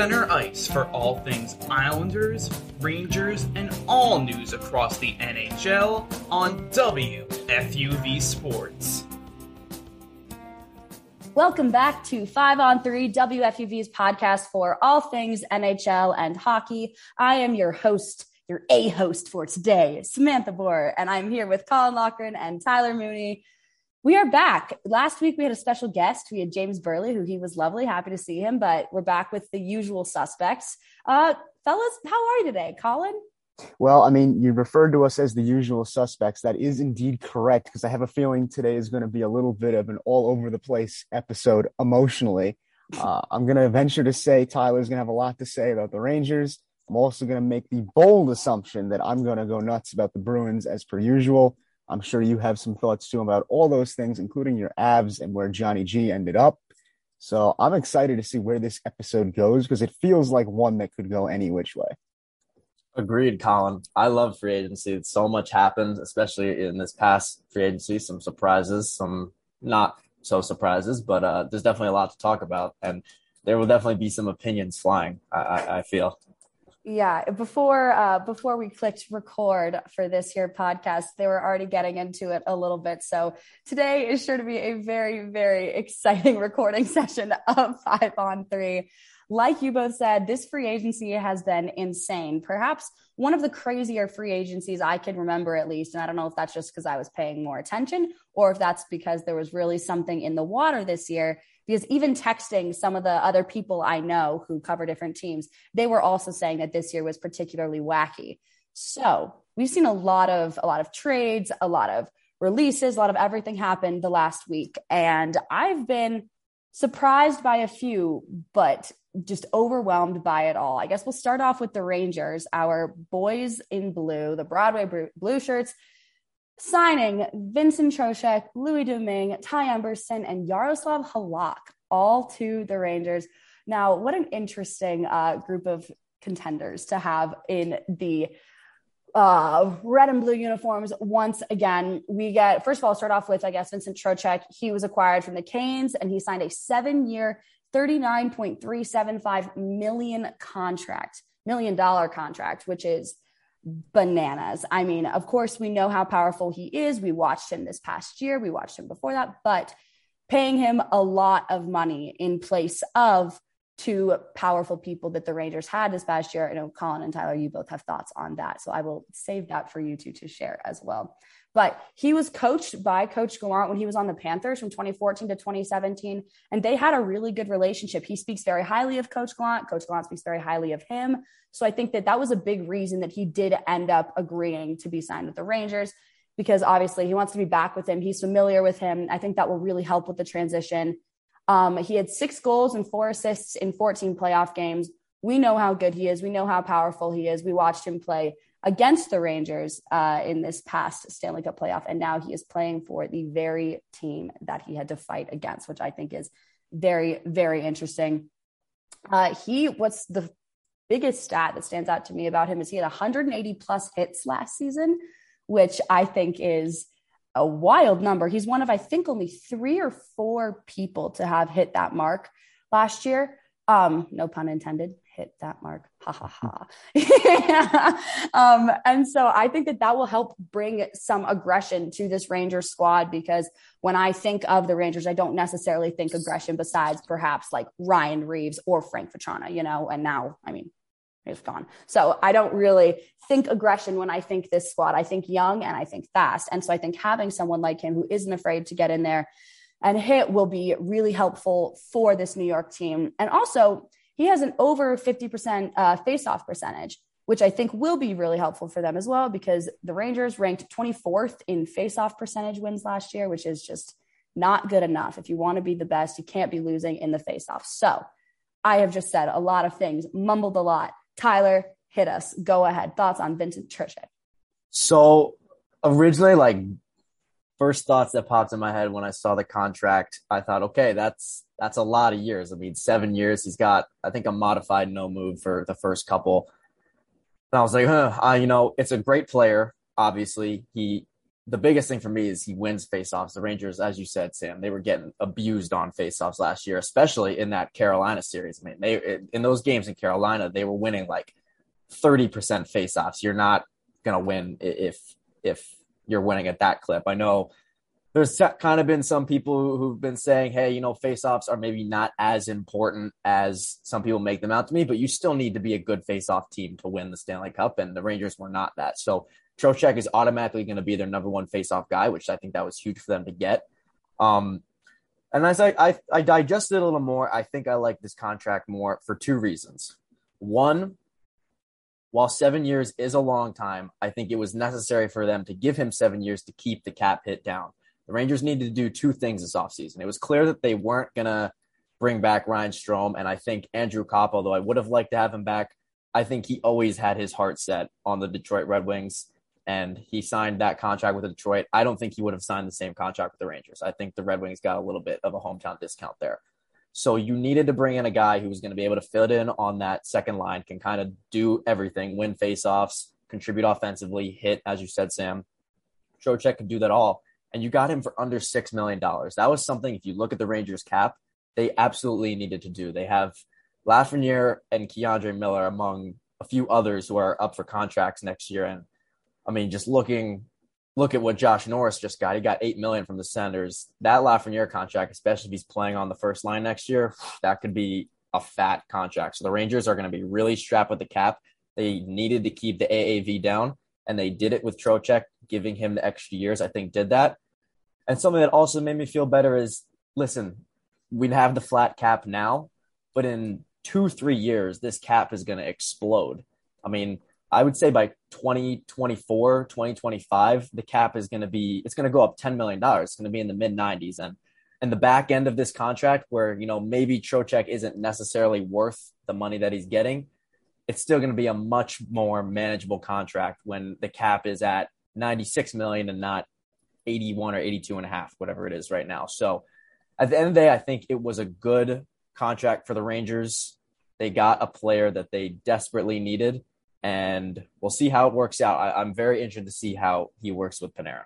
Center ice for all things Islanders, Rangers, and all news across the NHL on WFUV Sports. Welcome back to 5 on 3 WFUV's podcast for all things NHL and hockey. I am your host, your A host for today, Samantha Bohr, and I'm here with Colin Lochran and Tyler Mooney. We are back. Last week we had a special guest. We had James Burley, who he was lovely. Happy to see him, but we're back with the usual suspects. Uh, fellas, how are you today, Colin? Well, I mean, you referred to us as the usual suspects. That is indeed correct because I have a feeling today is going to be a little bit of an all over the place episode emotionally. Uh, I'm going to venture to say Tyler's going to have a lot to say about the Rangers. I'm also going to make the bold assumption that I'm going to go nuts about the Bruins as per usual. I'm sure you have some thoughts too about all those things, including your abs and where Johnny G ended up. So I'm excited to see where this episode goes because it feels like one that could go any which way. Agreed, Colin. I love free agency. So much happened, especially in this past free agency. Some surprises, some not so surprises, but uh, there's definitely a lot to talk about, and there will definitely be some opinions flying. I, I, I feel. Yeah, before uh, before we clicked record for this here podcast, they were already getting into it a little bit. So today is sure to be a very very exciting recording session of Five on Three. Like you both said, this free agency has been insane. Perhaps one of the crazier free agencies I can remember, at least. And I don't know if that's just because I was paying more attention or if that's because there was really something in the water this year because even texting some of the other people I know who cover different teams, they were also saying that this year was particularly wacky. So we've seen a lot of a lot of trades, a lot of releases, a lot of everything happened the last week, and I've been surprised by a few, but just overwhelmed by it all. I guess we'll start off with the Rangers, our boys in blue, the Broadway blue shirts signing Vincent Trocheck, Louis Domingue, Ty Emberson, and Yaroslav Halak, all to the Rangers. Now, what an interesting uh, group of contenders to have in the uh, red and blue uniforms. Once again, we get, first of all, start off with, I guess, Vincent Trocheck. He was acquired from the Canes and he signed a seven year, 39.375 million contract, million dollar contract, which is bananas. I mean, of course, we know how powerful he is. We watched him this past year, we watched him before that, but paying him a lot of money in place of two powerful people that the Rangers had this past year. I know Colin and Tyler, you both have thoughts on that. So I will save that for you two to share as well. But he was coached by Coach Gallant when he was on the Panthers from 2014 to 2017, and they had a really good relationship. He speaks very highly of Coach Gallant. Coach Gallant speaks very highly of him. So I think that that was a big reason that he did end up agreeing to be signed with the Rangers because obviously he wants to be back with him. He's familiar with him. I think that will really help with the transition. Um, he had six goals and four assists in 14 playoff games. We know how good he is. We know how powerful he is. We watched him play against the Rangers uh, in this past Stanley Cup playoff. And now he is playing for the very team that he had to fight against, which I think is very, very interesting. Uh, he, what's the biggest stat that stands out to me about him is he had 180 plus hits last season, which I think is a wild number. He's one of, I think, only three or four people to have hit that mark last year. Um, no pun intended hit that mark. Ha ha ha. um, and so I think that that will help bring some aggression to this Ranger squad because when I think of the Rangers, I don't necessarily think aggression besides perhaps like Ryan Reaves or Frank Vatrano, you know, and now, I mean, he's gone. So I don't really think aggression when I think this squad. I think young and I think fast. And so I think having someone like him who isn't afraid to get in there and hit will be really helpful for this New York team. And also, he has an over 50% uh, face-off percentage, which I think will be really helpful for them as well because the Rangers ranked 24th in face-off percentage wins last year, which is just not good enough. If you want to be the best, you can't be losing in the face-off. So I have just said a lot of things, mumbled a lot. Tyler, hit us. Go ahead. Thoughts on Vincent Trocheck? So originally, like first thoughts that popped in my head when I saw the contract, I thought, okay, that's that's a lot of years. I mean, seven years. He's got, I think, a modified no move for the first couple. And I was like, huh, uh, you know, it's a great player. Obviously, he the biggest thing for me is he wins faceoffs. The Rangers, as you said, Sam, they were getting abused on faceoffs last year, especially in that Carolina series. I mean, they in those games in Carolina, they were winning like 30% faceoffs. You're not to win if if you're winning at that clip. I know there's kind of been some people who've been saying, hey, you know, faceoffs are maybe not as important as some people make them out to me, but you still need to be a good faceoff team to win the Stanley Cup, and the Rangers were not that. So Trocheck is automatically going to be their number one faceoff guy, which I think that was huge for them to get. Um, and as I, I, I digested a little more, I think I like this contract more for two reasons. One, while seven years is a long time, I think it was necessary for them to give him seven years to keep the cap hit down. The Rangers needed to do two things this offseason. It was clear that they weren't going to bring back Ryan Strome. And I think Andrew Copp, although I would have liked to have him back, I think he always had his heart set on the Detroit Red Wings. And he signed that contract with Detroit. I don't think he would have signed the same contract with the Rangers. I think the Red Wings got a little bit of a hometown discount there. So you needed to bring in a guy who was going to be able to fit in on that second line, can kind of do everything, win faceoffs, contribute offensively, hit, as you said, Sam. Trocheck could do that all and you got him for under $6 million. That was something, if you look at the Rangers cap, they absolutely needed to do. They have Lafreniere and K'Andre Miller among a few others who are up for contracts next year. And I mean, just looking, look at what Josh Norris just got. He got eight million from the Senators. That Lafreniere contract, especially if he's playing on the first line next year, that could be a fat contract. So the Rangers are going to be really strapped with the cap. They needed to keep the AAV down, and they did it with Trocheck giving him the extra years, I think did that. And something that also made me feel better is listen, we have the flat cap now, but in two, three years, this cap is going to explode. I mean, I would say by 2024, 2025, the cap is going to be, it's going to go up $10 million. It's going to be in the mid 90s. And and the back end of this contract, where, you know, maybe Trocheck isn't necessarily worth the money that he's getting, it's still going to be a much more manageable contract when the cap is at 96 million and not 81 or 82 and a half, whatever it is right now. So at the end of the day, I think it was a good contract for the Rangers. They got a player that they desperately needed, and we'll see how it works out. I, am very interested to see how he works with Panarin.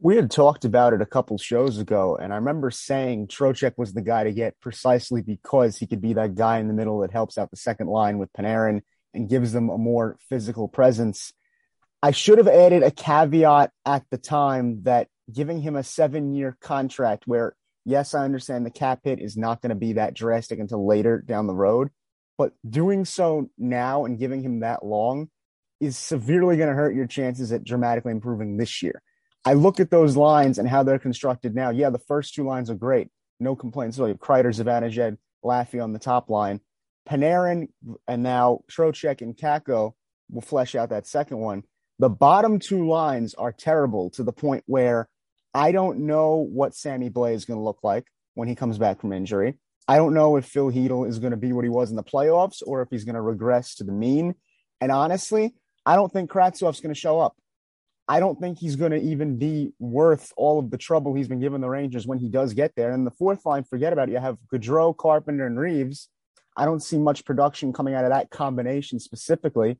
We had talked about it a couple shows ago, and I remember saying Trocheck was the guy to get precisely because he could be that guy in the middle that helps out the second line with Panarin and gives them a more physical presence. I should have added a caveat at the time that giving him a seven year contract where, yes, I understand the cap hit is not going to be that drastic until later down the road, but doing so now and giving him that long is severely going to hurt your chances at dramatically improving this year. I look at those lines and how they're constructed now. Yeah, the first two lines are great. No complaints. So you have Kreider, Zibanejad, Laffy on the top line. Panarin and now Trocheck and Kakko will flesh out that second one. The bottom two lines are terrible to the point where I don't know what Sammy Blais is going to look like when he comes back from injury. I don't know if Phil Chytil is going to be what he was in the playoffs or if he's going to regress to the mean. And honestly, I don't think Kravtsov's going to show up. I don't think he's going to even be worth all of the trouble he's been giving the Rangers when he does get there. And the fourth line, forget about it. You have Goodrow, Carpenter, and Reaves. I don't see much production coming out of that combination specifically.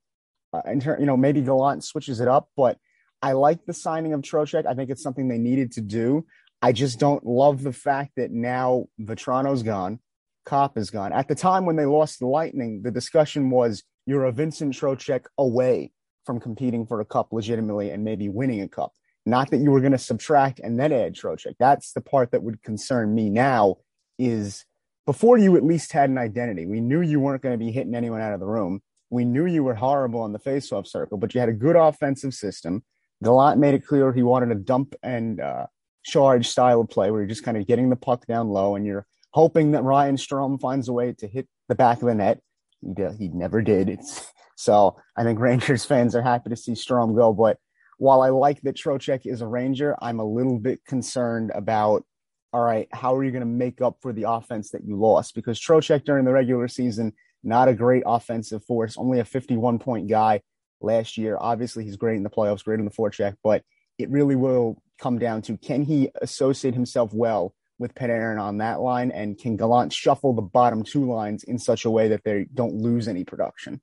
Uh, in ter- you know, maybe Gallant switches it up, but I like the signing of Trocheck. I think it's something they needed to do. I just don't love the fact that now Vatrano's gone, Copp is gone. At the time when they lost the Lightning, the discussion was you're a Vincent Trocheck away from competing for a cup legitimately and maybe winning a cup. Not that you were going to subtract and then add Trocheck. That's the part that would concern me now is before you at least had an identity. We knew you weren't going to be hitting anyone out of the room. We knew you were horrible on the faceoff circle, but you had a good offensive system. Gallant made it clear he wanted a dump and uh, charge style of play where you're just kind of getting the puck down low and you're hoping that Ryan Strome finds a way to hit the back of the net. He, he never did. It's, so I think Rangers fans are happy to see Strome go. But while I like that Trocheck is a Ranger, I'm a little bit concerned about all right, how are you going to make up for the offense that you lost? Because Trocheck during the regular season not a great offensive force, only a 51 point guy last year. Obviously, he's great in the playoffs, great in the forecheck, but it really will come down to can he associate himself well with Panarin on that line, and can Gallant shuffle the bottom two lines in such a way that they don't lose any production?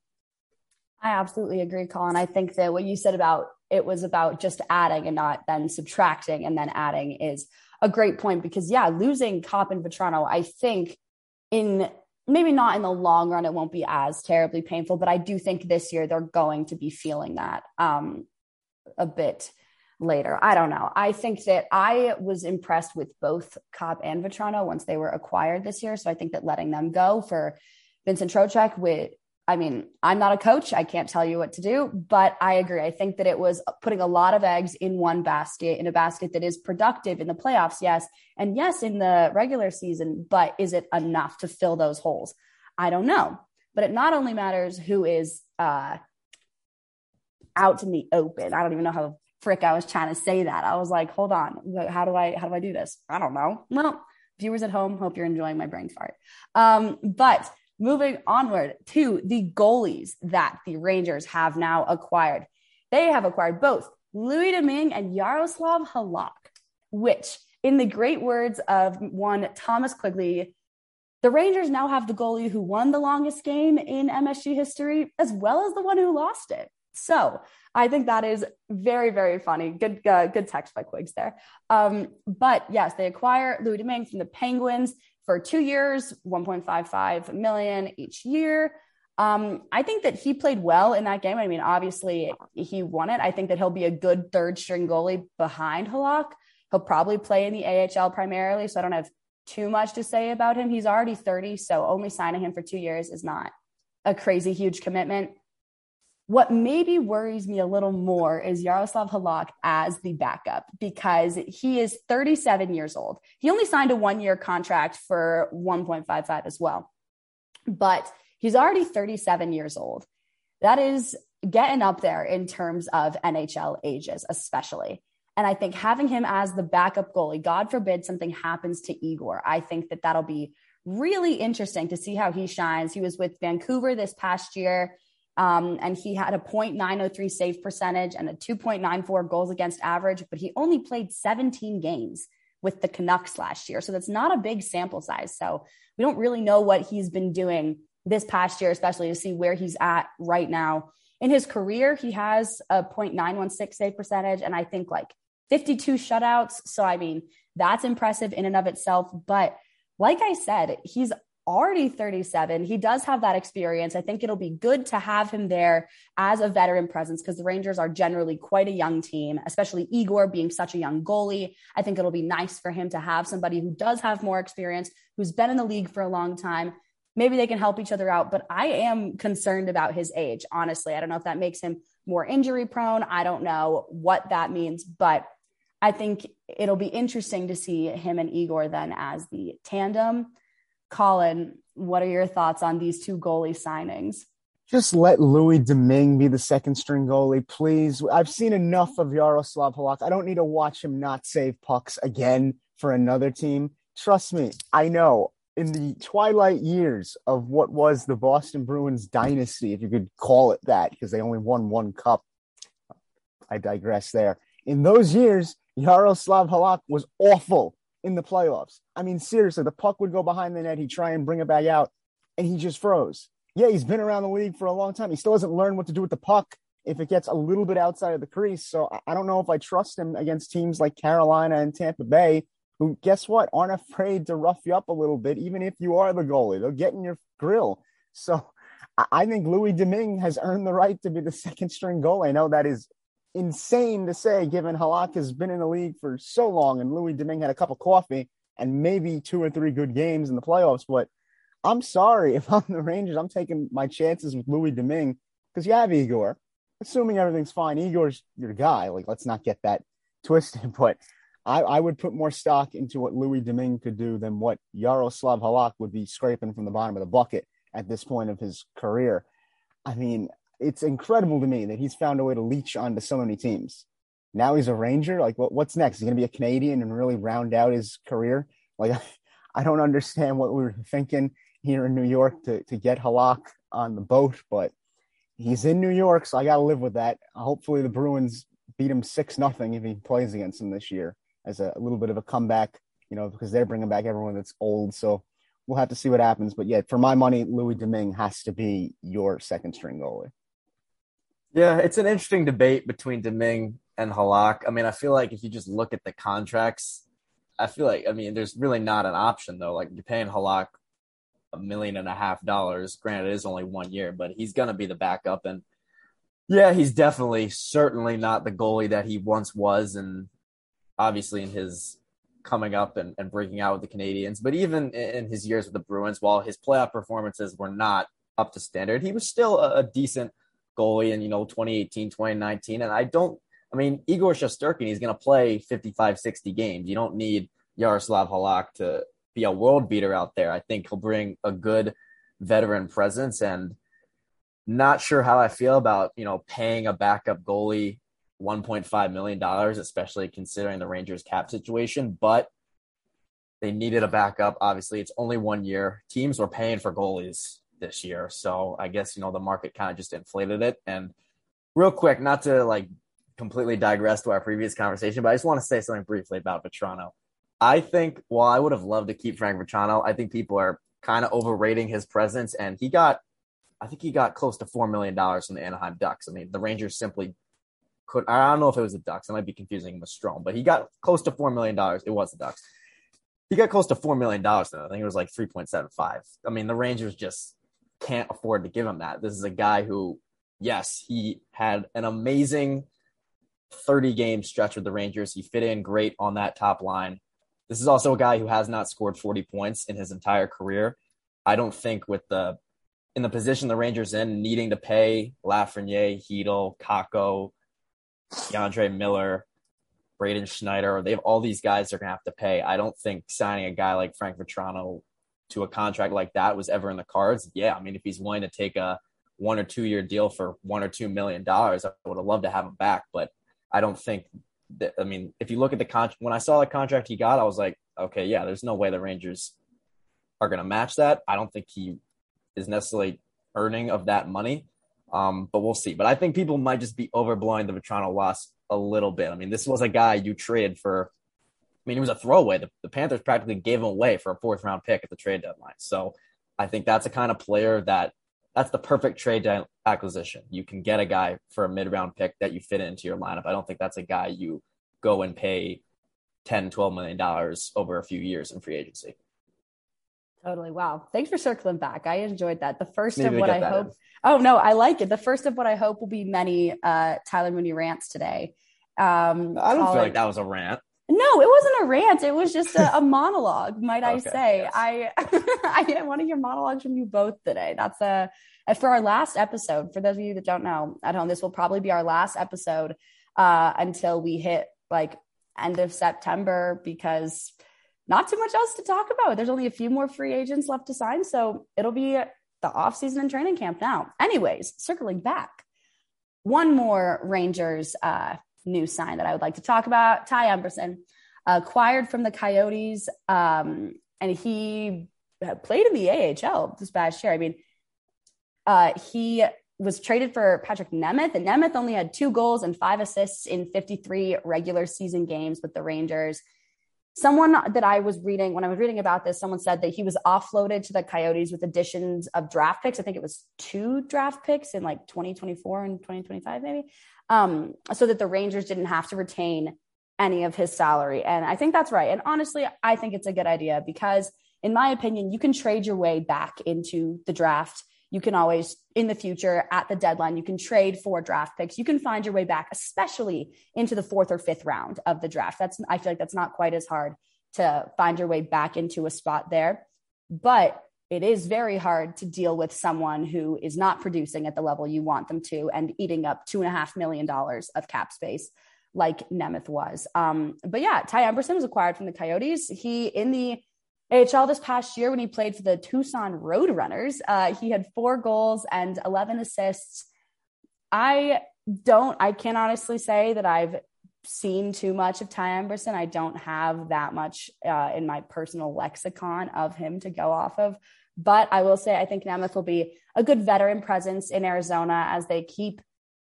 I absolutely agree, Colin. I think that what you said about it was about just adding and not then subtracting and then adding is a great point because yeah, losing Copp and Vatrano, I think in maybe not in the long run, it won't be as terribly painful, but I do think this year they're going to be feeling that um, a bit later. I don't know. I think that I was impressed with both Copp and Vatrano once they were acquired this year. So I think that letting them go for Vincent Trocheck with I mean, I'm not a coach. I can't tell you what to do, but I agree. I think that it was putting a lot of eggs in one basket, in a basket that is productive in the playoffs, yes. And yes, in the regular season, but is it enough to fill those holes? I don't know. But it not only matters who is uh, out in the open. I don't even know how frick I was trying to say that. I was like, hold on, how do I how do I do this? I don't know. Well, viewers at home, hope you're enjoying my brain fart. Um, but moving onward to the goalies that the Rangers have now acquired. They have acquired both Louis Domingue and Yaroslav Halak, which, in the great words of one Thomas Quigley, the Rangers now have the goalie who won the longest game in MSG history, as well as the one who lost it. So I think that is very, very funny. Good, uh, good text by Quigs there. Um, but yes, they acquire Louis Domingue from the Penguins for two years, 1.55 million each year. Um, I think that he played well in that game. I mean, obviously he won it. I think that he'll be a good third string goalie behind Halak. He'll probably play in the AHL primarily, so I don't have too much to say about him. He's already 30, so only signing him for two years is not a crazy huge commitment. What maybe worries me a little more is Yaroslav Halak as the backup because he is 37 years old. He only signed a one year contract for 1.55 as well, but he's already 37 years old. That is getting up there in terms of NHL ages, especially. And I think having him as the backup goalie, God forbid something happens to Igor, I think that that'll be really interesting to see how he shines. He was with Vancouver this past year. Um, and he had a 0.903 save percentage and a 2.94 goals against average, but he only played 17 games with the Canucks last year. So that's not a big sample size. So we don't really know what he's been doing this past year, especially to see where he's at right now. In his career, he has a 0.916 save percentage and I think like 52 shutouts. So, I mean, that's impressive in and of itself. But like I said, he's already 37. He does have that experience. I think it'll be good to have him there as a veteran presence because the Rangers are generally quite a young team, especially Igor being such a young goalie. I think it'll be nice for him to have somebody who does have more experience, who's been in the league for a long time. Maybe they can help each other out, but I am concerned about his age, honestly. I don't know if that makes him more injury prone. I don't know what that means, but I think it'll be interesting to see him and Igor then as the tandem Colin, what are your thoughts on these two goalie signings? Just let Louis Domingue be the second string goalie, please. I've seen enough of Yaroslav Halak. I don't need to watch him not save pucks again for another team. Trust me, I know in the twilight years of what was the Boston Bruins dynasty, if you could call it that, because they only won one cup. I digress there. In those years, Yaroslav Halak was awful in the playoffs. I mean, seriously, the puck would go behind the net. He'd try and bring it back out, and he just froze. Yeah, he's been around the league for a long time. He still hasn't learned what to do with the puck if it gets a little bit outside of the crease. So I don't know if I trust him against teams like Carolina and Tampa Bay, who, guess what, aren't afraid to rough you up a little bit, even if you are the goalie. They'll get in your grill. So I think Louis Domingue has earned the right to be the second string goalie. I know that is insane to say, given Halak has been in the league for so long and Louis Domingue had a cup of coffee and maybe two or three good games in the playoffs. But I'm sorry if I'm the Rangers, I'm taking my chances with Louis Domingue because you have Igor. Assuming everything's fine, Igor's your guy. Like, let's not get that twisted. But I, I would put more stock into what Louis Domingue could do than what Yaroslav Halak would be scraping from the bottom of the bucket at this point of his career. I mean, it's incredible to me that he's found a way to leech onto so many teams. Now he's a Ranger. Like, what, what's next? He's going to be a Canadien and really round out his career. Like, I don't understand what we were thinking here in New York to, to get Halak on the boat, but he's in New York, so I got to live with that. Hopefully, the Bruins beat him six nothing if he plays against them this year as a, a little bit of a comeback. You know, because they're bringing back everyone that's old. So we'll have to see what happens. But yeah, for my money, Louis Domingue has to be your second string goalie. Yeah, it's an interesting debate between Domingue and Halak. I mean, I feel like if you just look at the contracts, I feel like I mean, there's really not an option though. Like you're paying Halak a million and a half dollars. Granted, it is only one year, but he's gonna be the backup. And yeah, he's definitely certainly not the goalie that he once was, and obviously in his coming up and, and breaking out with the Canadiens, But even in his years with the Bruins, while his playoff performances were not up to standard, he was still a, a decent goalie in, you know, 2018, 2019. And I don't, I mean, Igor Shesterkin, he's going to play 55, 60 games. You don't need Yaroslav Halak to be a world beater out there. I think he'll bring a good veteran presence and not sure how I feel about, you know, paying a backup goalie $1.5 million, especially considering the Rangers cap situation, but they needed a backup. Obviously, it's only one year. Teams were paying for goalies this year. So I guess, you know, the market kind of just inflated it. And real quick, not to like completely digress to our previous conversation, but I just want to say something briefly about Vatrano. I think while I would have loved to keep Frank Vatrano, I think people are kind of overrating his presence. And he got, I think he got close to $4 million from the Anaheim Ducks. I mean, the Rangers simply could, I don't know if it was the Ducks. I might be confusing him with Strome, but he got close to $4 million. It was the Ducks. He got close to $4 million. Though. I think it was like 3.75. I mean, the Rangers just can't afford to give him that. This is a guy who, yes, he had an amazing 30 game stretch with the Rangers. He fit in great on that top line. This is also a guy who has not scored 40 points in his entire career. I don't think with the in the position the Rangers in, needing to pay Lafreniere, Chytil, Kakko, K'Andre Miller, Braden Schneider, they have all these guys they're gonna have to pay. I don't think signing a guy like Frank Vatrano to a contract like that was ever in the cards. Yeah, I mean, if he's willing to take a one or two year deal for one or two million dollars, I would have loved to have him back. But I don't think that. I mean, if you look at the contract, when I saw the contract he got, I was like, okay, yeah, there's no way the Rangers are going to match that. I don't think he is necessarily earning of that money. Um, but we'll see. But I think people might just be overblowing the Vatrano loss a little bit. I mean, this was a guy you traded for mean, it was a throwaway. The, the Panthers practically gave him away for a fourth round pick at the trade deadline. So I think that's a kind of player that that's the perfect trade de- acquisition. You can get a guy for a mid round pick that you fit into your lineup. I don't think that's a guy you go and pay 10, 12 million dollars over a few years in free agency. Totally. Wow. Thanks for circling back. I enjoyed that. The first Maybe of what I hope. In. Oh no, I like it. The first of what I hope will be many uh, Tyler Mooney rants today. Um, I don't feel like that was a rant. No, it wasn't a rant. It was just a, a monologue, might I say. Yes. I, I want to hear monologues from you both today. That's a for our last episode. For those of you that don't know at home, this will probably be our last episode uh, until we hit like end of September because not too much else to talk about. There's only a few more free agents left to sign, so it'll be the off season and training camp now. Anyways, circling back, one more Rangers uh, new sign that I would like to talk about. Ty Emberson, acquired from the Coyotes, um, and he played in the AHL this past year. I mean, uh, he was traded for Patrick Nemeth, and Nemeth only had two goals and five assists in 53 regular season games with the Rangers. Someone that I was reading when I was reading about this, someone said that he was offloaded to the Coyotes with additions of draft picks. I think it was two draft picks in like 2024 and 2025, maybe um, so that the Rangers didn't have to retain any of his salary. And I think that's right. And honestly, I think it's a good idea because, in my opinion, you can trade your way back into the draft. You can always, in the future, at the deadline, you can trade for draft picks. You can find your way back, especially into the fourth or fifth round of the draft. That's, I feel like that's not quite as hard to find your way back into a spot there. But it is very hard to deal with someone who is not producing at the level you want them to and eating up two and a half million dollars of cap space like Nemeth was. Um, but yeah, Ty Emberson was acquired from the Coyotes. He in the AHL this past year when he played for the Tucson Roadrunners, uh, he had four goals and 11 assists. I don't, I can honestly say that I've seen too much of Ty Emberson. I don't have that much uh, in my personal lexicon of him to go off of. But I will say, I think Nemeth will be a good veteran presence in Arizona as they keep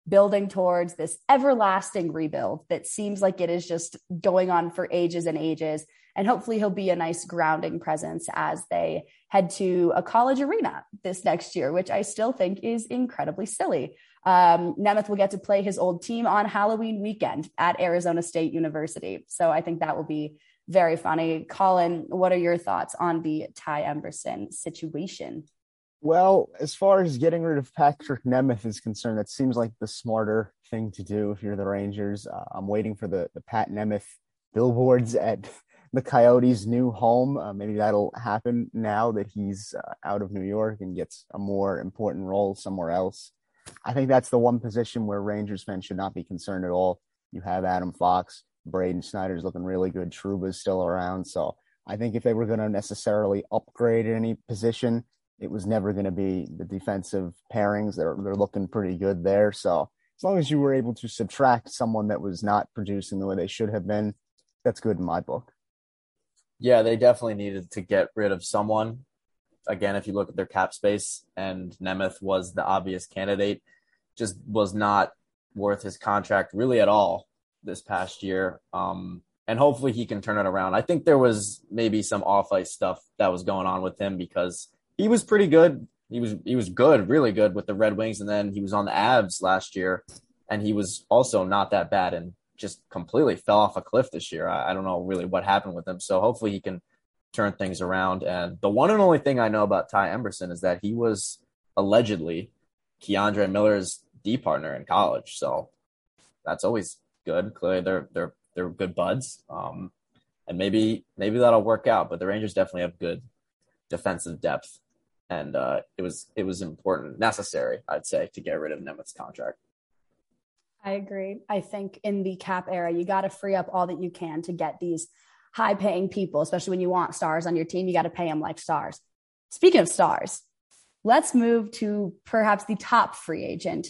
building towards this everlasting rebuild that seems like it is just going on for ages and ages. And hopefully he'll be a nice grounding presence as they head to a college arena this next year, which I still think is incredibly silly. Um, Nemeth will get to play his old team on Halloween weekend at Arizona State University. So I think that will be very funny. Colin, what are your thoughts on the Ty Emberson situation? Well, as far as getting rid of Patrick Nemeth is concerned, that seems like the smarter thing to do if you're the Rangers. Uh, I'm waiting for the, the Pat Nemeth billboards at the Coyotes' new home. Uh, maybe that'll happen now that he's uh, out of New York and gets a more important role somewhere else. I think that's the one position where Rangers fans should not be concerned at all. You have Adam Fox, Braden Schneider's looking really good. Trouba's still around. So I think if they were going to necessarily upgrade any position, it was never going to be the defensive pairings. They're, they're looking pretty good there. So as long as you were able to subtract someone that was not producing the way they should have been, that's good in my book. Yeah, they definitely needed to get rid of someone. Again, if you look at their cap space, and Nemeth was the obvious candidate, just was not worth his contract really at all this past year. Um, and hopefully he can turn it around. I think there was maybe some off ice stuff that was going on with him because he was pretty good. He was he was good, really good with the Red Wings, and then he was on the Avs last year, and he was also not that bad and just completely fell off a cliff this year. I, I don't know really what happened with him. So hopefully he can turn things around. And the one and only thing I know about Ty Emberson is that he was allegedly K'Andre Miller's D partner in college. So that's always good. Clearly, they're they're they're good buds, um, and maybe maybe that'll work out. But the Rangers definitely have good defensive depth, and uh, it was it was important, necessary, I'd say, to get rid of Nemeth's contract. I agree. I think in the cap era, you got to free up all that you can to get these high paying people, especially when you want stars on your team. You got to pay them like stars. Speaking of stars, let's move to perhaps the top free agent,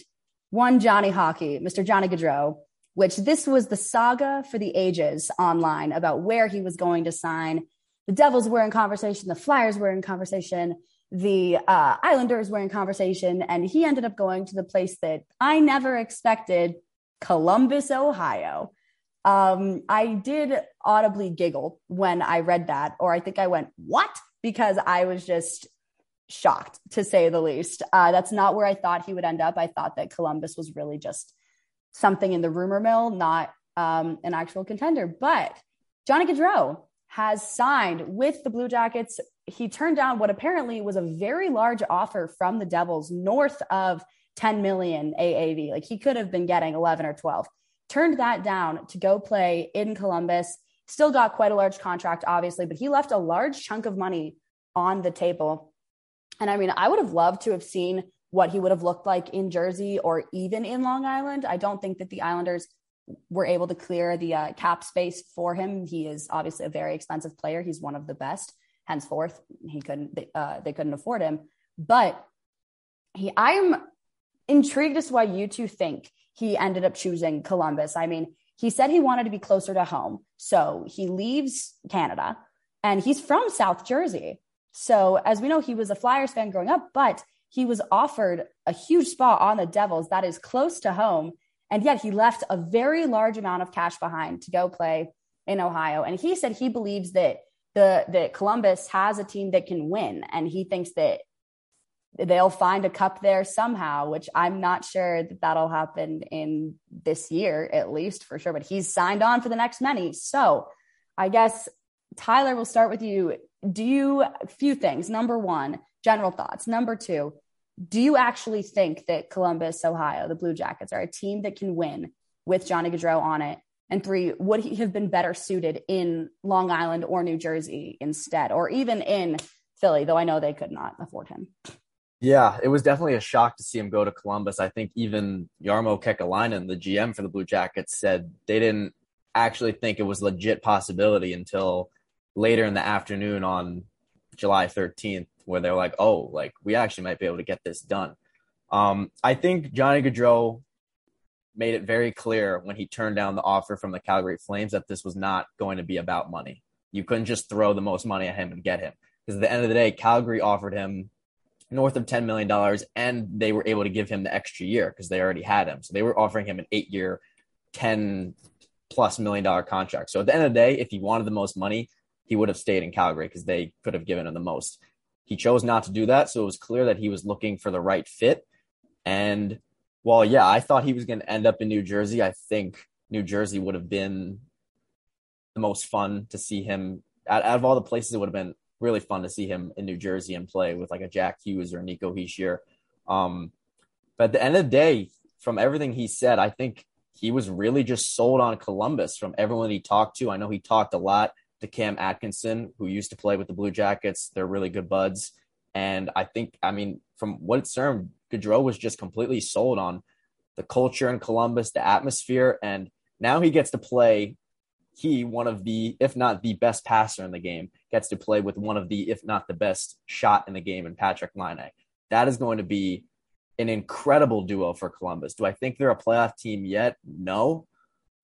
one Johnny Hockey, Mr. Johnny Gaudreau, which this was the saga for the ages online about where he was going to sign. The Devils were in conversation, the Flyers were in conversation, the uh, Islanders were in conversation, and he ended up going to the place that I never expected Columbus, Ohio. Um, I did audibly giggle when I read that, or I think I went, What? Because I was just shocked to say the least. Uh, that's not where I thought he would end up. I thought that Columbus was really just something in the rumor mill, not um, an actual contender. But Johnny Gaudreau has signed with the Blue Jackets. He turned down what apparently was a very large offer from the Devils, north of 10 million AAV. Like he could have been getting 11 or 12. Turned that down to go play in Columbus. Still got quite a large contract, obviously, but he left a large chunk of money on the table. And I mean, I would have loved to have seen what he would have looked like in Jersey or even in Long Island. I don't think that the Islanders were able to clear the uh, cap space for him. He is obviously a very expensive player. He's one of the best. Henceforth, he couldn't uh, they couldn't afford him. But he, I'm intrigued as to why you two think he ended up choosing Columbus. I mean, he said he wanted to be closer to home, so he leaves Canada, and he's from South Jersey. So as we know, he was a Flyers fan growing up, but he was offered a huge spot on the Devils that is close to home. And yet he left a very large amount of cash behind to go play in Ohio. And he said he believes that the that Columbus has a team that can win. And he thinks that they'll find a cup there somehow, which I'm not sure that that'll happen in this year, at least for sure. But he's signed on for the next many. So I guess Tyler, we'll start with you. Do you a few things? Number one, general thoughts. Number two, do you actually think that Columbus, Ohio, the Blue Jackets are a team that can win with Johnny Gaudreau on it? And three, would he have been better suited in Long Island or New Jersey instead, or even in Philly, though I know they could not afford him? Yeah, it was definitely a shock to see him go to Columbus. I think even Jarmo Kekalainen, the GM for the Blue Jackets, said they didn't actually think it was legit possibility until later in the afternoon on July 13th where they're like, oh, like we actually might be able to get this done. Um, I think Johnny Gaudreau made it very clear when he turned down the offer from the Calgary Flames that this was not going to be about money. You couldn't just throw the most money at him and get him. Because at the end of the day, Calgary offered him north of $10 million and they were able to give him the extra year because they already had him. So they were offering him an eight year, 10 plus million dollar contract. So at the end of the day, if he wanted the most money, he would have stayed in Calgary because they could have given him the most. He chose not to do that, so it was clear that he was looking for the right fit. And well, yeah, I thought he was going to end up in New Jersey. I think New Jersey would have been the most fun to see him out, out of all the places. It would have been really fun to see him in New Jersey and play with like a Jack Hughes or Nico Hischier. Um, but at the end of the day, from everything he said, I think he was really just sold on Columbus from everyone he talked to. I know he talked a lot to Cam Atkinson, who used to play with the Blue Jackets. They're really good buds. And I think, I mean, from what it served, Gaudreau was just completely sold on the culture in Columbus, the atmosphere. And now he gets to play. He, one of the, if not the best passer in the game, gets to play with one of the, if not the best shot in the game in Patrick Laine. That is going to be an incredible duo for Columbus. Do I think they're a playoff team yet? No.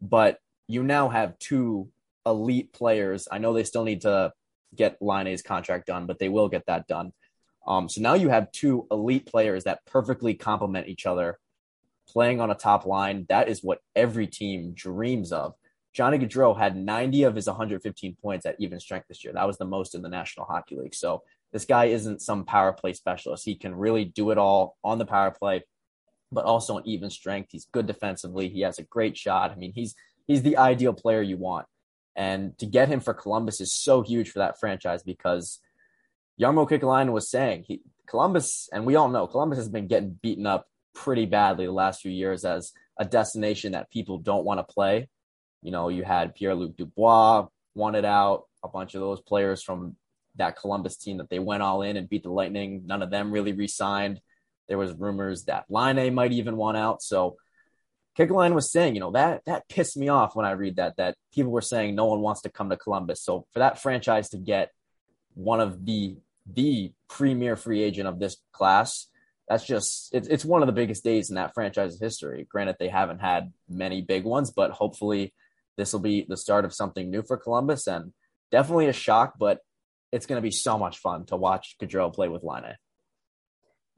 But you now have two elite players. I know they still need to get Laine's contract done, but they will get that done. Um, so now you have two elite players that perfectly complement each other playing on a top line. That is what every team dreams of. Johnny Gaudreau had 90 of his 115 points at even strength this year. That was the most in the National Hockey League. So this guy isn't some power play specialist. He can really do it all on the power play, but also on even strength. He's good defensively. He has a great shot. I mean, he's he's the ideal player you want. And to get him for Columbus is so huge for that franchise because Jarmo Kekalainen was saying he Columbus, and we all know Columbus has been getting beaten up pretty badly the last few years as a destination that people don't want to play. You know, you had Pierre Luc Dubois wanted out, a bunch of those players from that Columbus team that they went all in and beat the Lightning. None of them really re-signed. There was rumors that Laine might even want out. So Kekalainen was saying, you know, that that pissed me off when I read that, that people were saying no one wants to come to Columbus. So for that franchise to get one of the the premier free agent of this class, that's just it's it's one of the biggest days in that franchise's history. Granted, they haven't had many big ones, but hopefully this will be the start of something new for Columbus and definitely a shock, but it's going to be so much fun to watch Gaudreau play with Laine.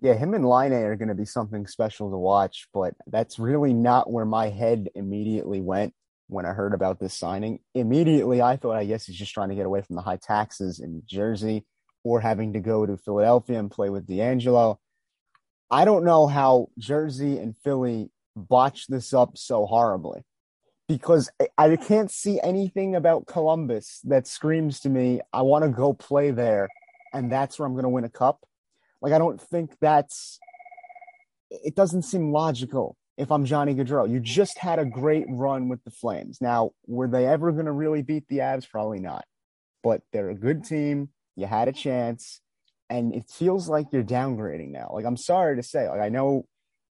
Yeah, him and Laine are going to be something special to watch, but that's really not where my head immediately went when I heard about this signing. Immediately, I thought, I guess he's just trying to get away from the high taxes in Jersey or having to go to Philadelphia and play with DeAngelo. I don't know how Jersey and Philly botched this up so horribly because I can't see anything about Columbus that screams to me, I want to go play there and that's where I'm going to win a cup. Like, I don't think that's, it doesn't seem logical if I'm Johnny Gaudreau. You just had a great run with the Flames. Now, were they ever going to really beat the Avs? Probably not. But they're a good team. You had a chance. And it feels like you're downgrading now. Like, I'm sorry to say, like, I know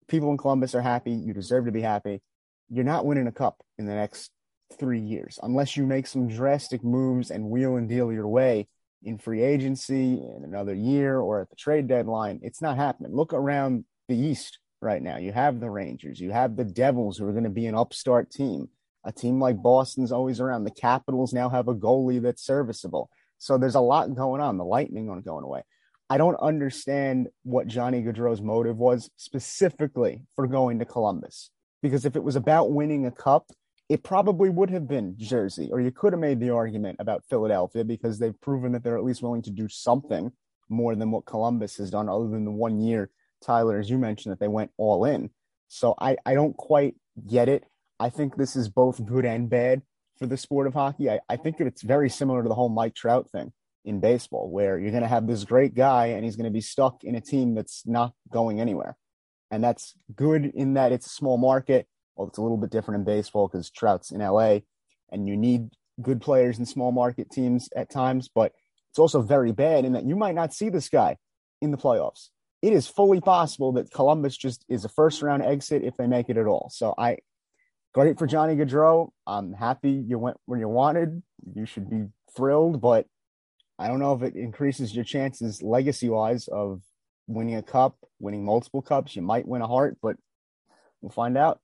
people in Columbus are happy. You deserve to be happy. You're not winning a cup in the next three years unless you make some drastic moves and wheel and deal your way in free agency in another year or at the trade deadline. It's not happening. Look around the East right now. You have the Rangers, you have the Devils, who are going to be an upstart team. A team like Boston's always around. The Capitals now have a goalie that's serviceable. So there's a lot going on. The Lightning aren't going away. I don't understand what Johnny Gaudreau's motive was specifically for going to Columbus. Because if it was about winning a cup, it probably would have been Jersey, or you could have made the argument about Philadelphia because they've proven that they're at least willing to do something more than what Columbus has done, other than the one year, Tyler, as you mentioned, that they went all in. So I, I don't quite get it. I think this is both good and bad for the sport of hockey. I, I think it's very similar to the whole Mike Trout thing in baseball, where you're going to have this great guy and he's going to be stuck in a team that's not going anywhere. And that's good in that it's a small market well, it's a little bit different in baseball because Trout's in LA and you need good players in small market teams at times, but it's also very bad in that you might not see this guy in the playoffs. It is fully possible that Columbus just is a first round exit if they make it at all. So I great for Johnny Gaudreau. I'm happy you went where you wanted. You should be thrilled, but I don't know if it increases your chances legacy wise of winning a cup, winning multiple cups. You might win a Hart, but we'll find out.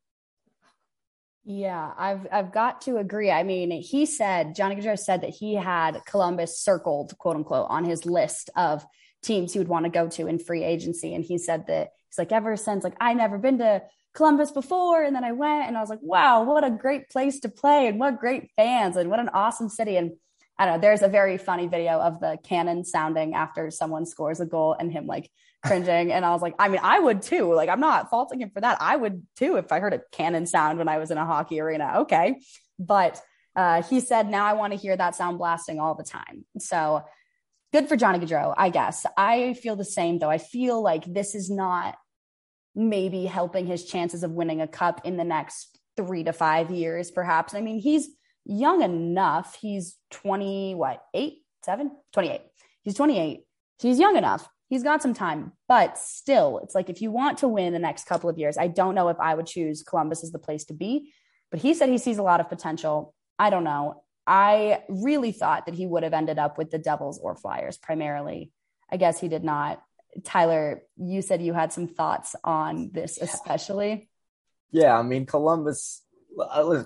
Yeah, I've I've got to agree. I mean, he said Johnny Gaudreau said that he had Columbus circled, quote unquote, on his list of teams he would want to go to in free agency. And he said that he's like, ever since like I never been to Columbus before, and then I went and I was like, wow, what a great place to play, and what great fans, and what an awesome city. And I don't know. There's a very funny video of the cannon sounding after someone scores a goal and him like cringing. and I was like, I mean, I would too. Like, I'm not faulting him for that. I would too if I heard a cannon sound when I was in a hockey arena. Okay. But uh, he said, now I want to hear that sound blasting all the time. So good for Johnny Gaudreau, I guess. I feel the same though. I feel like this is not maybe helping his chances of winning a cup in the next three to five years, perhaps. I mean, he's young enough. He's 20, what, eight, seven, 28. He's 28. So he's young enough. He's got some time, but still, it's like if you want to win the next couple of years, I don't know if I would choose Columbus as the place to be. But he said he sees a lot of potential. I don't know. I really thought that he would have ended up with the Devils or Flyers primarily. I guess he did not. Tyler, you said you had some thoughts on this, especially. Yeah, I mean, Columbus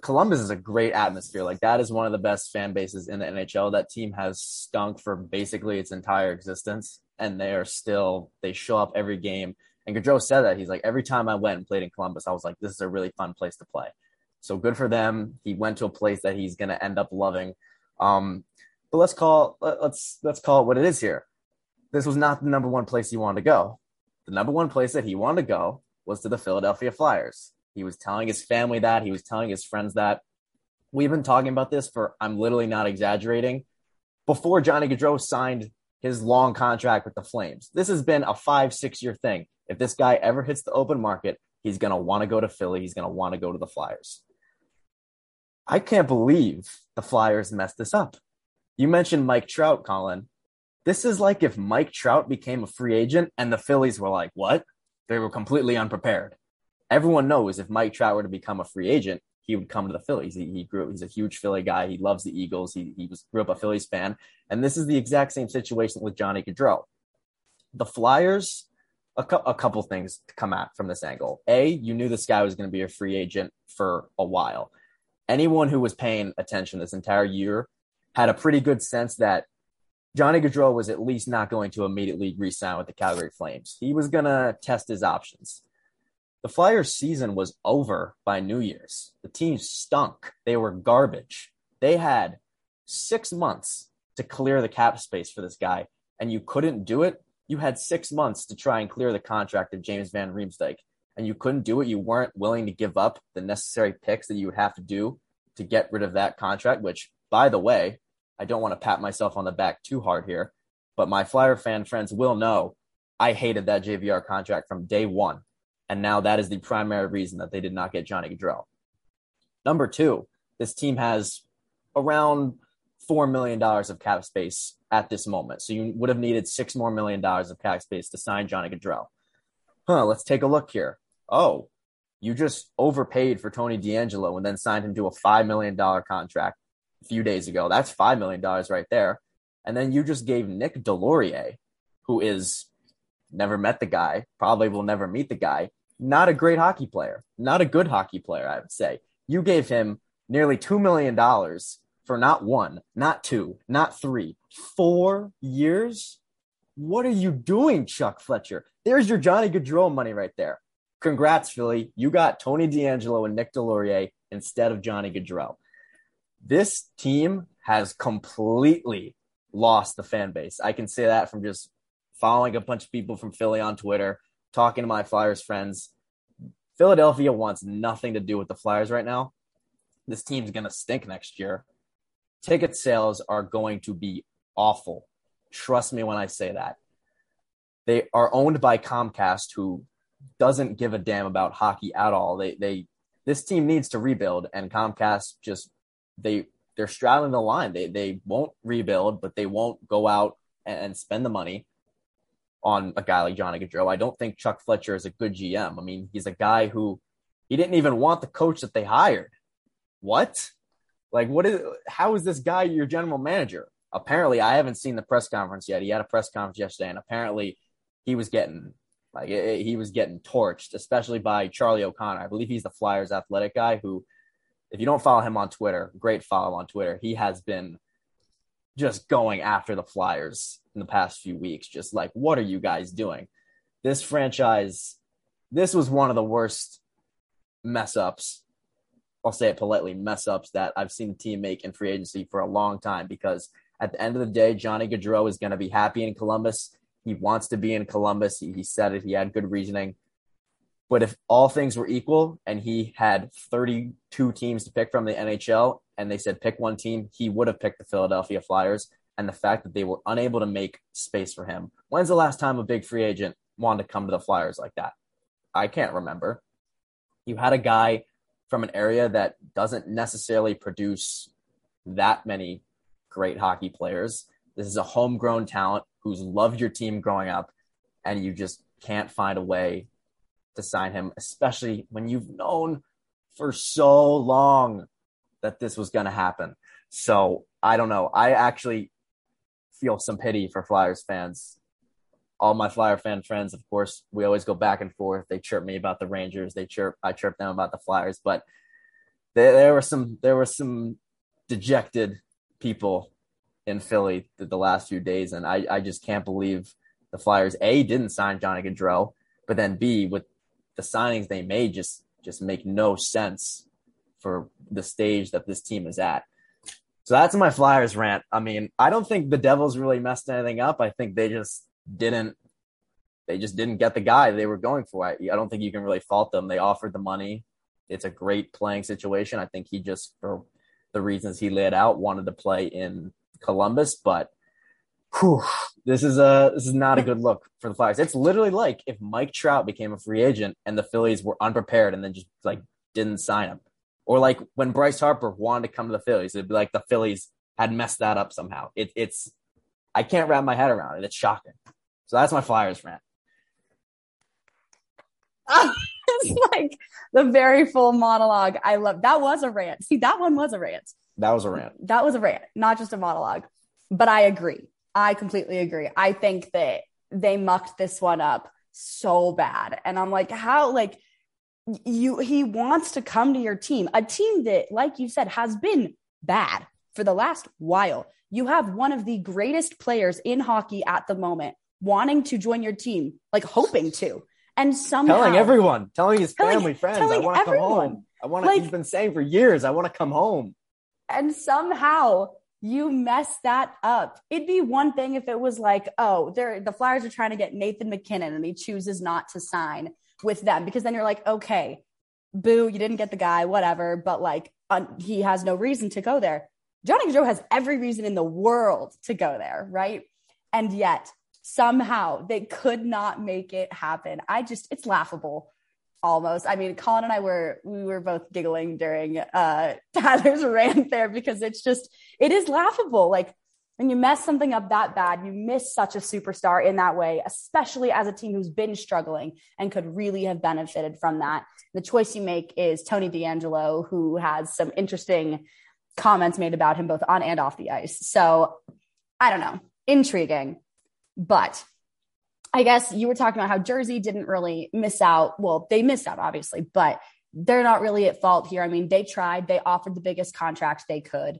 Columbus is a great atmosphere. Like that is one of the best fan bases in the NHL. That team has stunk for basically its entire existence, and they are still they show up every game. And Gaudreau said that he's like every time I went and played in Columbus, I was like, this is a really fun place to play. So good for them. He went to a place that he's going to end up loving. Um, but let's call let's let's call it what it is here. This was not the number one place he wanted to go. The number one place that he wanted to go was to the Philadelphia Flyers. He was telling his family that. He was telling his friends that. We've been talking about this for, I'm literally not exaggerating, before Johnny Gaudreau signed his long contract with the Flames. This has been a five, six year thing. If this guy ever hits the open market, he's going to want to go to Philly. He's going to want to go to the Flyers. I can't believe the Flyers messed this up. You mentioned Mike Trout, Colin. This is like if Mike Trout became a free agent and the Phillies were like, what? They were completely unprepared everyone knows if Mike Trout were to become a free agent, he would come to the Phillies. He, he grew. He's a huge Philly guy. He loves the Eagles. He he was grew up a Phillies fan, and this is the exact same situation with Johnny Gaudreau. The Flyers, a, cu- a couple things to come at from this angle. A, you knew this guy was going to be a free agent for a while. Anyone who was paying attention this entire year had a pretty good sense that Johnny Gaudreau was at least not going to immediately re-sign with the Calgary Flames. He was going to test his options. The Flyers season was over by New Year's. The team stunk. They were garbage. They had six months to clear the cap space for this guy, and you couldn't do it. You had six months to try and clear the contract of James Van Riemsdyk, and you couldn't do it. You weren't willing to give up the necessary picks that you would have to do to get rid of that contract, which, by the way, I don't want to pat myself on the back too hard here, but my Flyer fan friends will know I hated that JVR contract from day one. And now that is the primary reason that they did not get Johnny Gaudreau. Number two, this team has around $4 million of cap space at this moment. So you would have needed six more million dollars of cap space to sign Johnny Gaudreau. Huh, let's take a look here. Oh, you just overpaid for Tony DeAngelo and then signed him to a $5 million contract a few days ago. That's $5 million right there. And then you just gave Nick Deslauriers, who is never met the guy, probably will never meet the guy. Not a great hockey player, not a good hockey player, I would say. You gave him nearly $2 million for not one, not two, not three, four years. What are you doing, Chuck Fletcher? There's your Johnny Gaudreau money right there. Congrats, Philly. You got Tony DeAngelo and Nick Deslauriers instead of Johnny Gaudreau. This team has completely lost the fan base. I can say that from just following a bunch of people from Philly on Twitter, talking to my Flyers friends. Philadelphia wants nothing to do with the Flyers right now. This team's going to stink next year. Ticket sales are going to be awful. Trust me when I say that. They are owned by Comcast, who doesn't give a damn about hockey at all. They they this team needs to rebuild, and Comcast just they they're straddling the line. They they won't rebuild, but they won't go out and, and spend the money on a guy like Johnny Gaudreau. I don't think Chuck Fletcher is a good GM. I mean, he's a guy who he didn't even want the coach that they hired. What? Like, what is? How is this guy your general manager? Apparently, I haven't seen the press conference yet. He had a press conference yesterday, and apparently, he was getting like eh, eh, he was getting torched, especially by Charlie O'Connor. I believe he's the Flyers athletic guy who, if you don't follow him on Twitter, great follow on Twitter. He has been just going after the Flyers in the past few weeks. Just like, what are you guys doing? This franchise, this was one of the worst mess ups I'll say it politely, mess ups that I've seen the team make in free agency for a long time because at the end of the day, Johnny Gaudreau is going to be happy in Columbus. He wants to be in Columbus. He, he said it. He had good reasoning. But if all things were equal and he had 32 teams to pick from the NHL and they said pick one team, he would have picked the Philadelphia Flyers. And the fact that they were unable to make space for him. When's the last time a big free agent wanted to come to the Flyers like that? I can't remember. You had a guy from an area that doesn't necessarily produce that many great hockey players. This is a homegrown talent who's loved your team growing up, and you just can't find a way to sign him, especially when you've known for so long that this was going to happen. So I don't know. I actually feel some pity for Flyers fans. All my Flyer fan friends, of course, we always go back and forth. They chirp me about the Rangers. They chirp, I chirp them about the Flyers. But there, there were some, there were some dejected people in Philly the, the last few days, and I, I just can't believe the Flyers a didn't sign Johnny Gaudreau, but then b with the signings they made just just make no sense for the stage that this team is at. So that's my Flyers rant. I mean, I don't think the Devils really messed anything up. I think they just didn't they just didn't get the guy they were going for. I, I don't think you can really fault them. They offered the money. It's a great playing situation. I think he just for the reasons he laid out wanted to play in Columbus, but whew, this is a this is not a good look for the Flyers. It's literally like if Mike Trout became a free agent and the Phillies were unprepared and then just like didn't sign him, or like when Bryce Harper wanted to come to the Phillies, it'd be like the Phillies had messed that up somehow. It, it's I can't wrap my head around it. It's shocking. So that's my Flyers rant. it's like the very full monologue. I love that was a rant. See, that one was a rant. That was a rant. That was a rant, not just a monologue. But I agree. I completely agree. I think that they mucked this one up so bad. And I'm like, how, like, you, he wants to come to your team, a team that, like you said, has been bad for the last while. You have one of the greatest players in hockey at the moment wanting to join your team, like hoping to. And somehow telling everyone, telling his telling, family, friends, I want to come home. I want to, like, he's been saying for years, I want to come home and somehow you mess that up. It'd be one thing if it was like, oh, they're the Flyers are trying to get Nathan MacKinnon and he chooses not to sign with them because then you're like, okay, boo, you didn't get the guy, whatever. But like, he has no reason to go there. Johnny Joe has every reason in the world to go there, right? And yet somehow they could not make it happen. I just, it's laughable almost. I mean, Colin and I were we were both giggling during uh Tyler's rant there because it's just it is laughable. Like when you mess something up that bad, you miss such a superstar in that way, especially as a team who's been struggling and could really have benefited from that. The choice you make is Tony DeAngelo, who has some interesting comments made about him both on and off the ice. So I don't know, intriguing. But I guess you were talking about how Jersey didn't really miss out. Well, they missed out, obviously, but they're not really at fault here. I mean, they tried, they offered the biggest contract they could,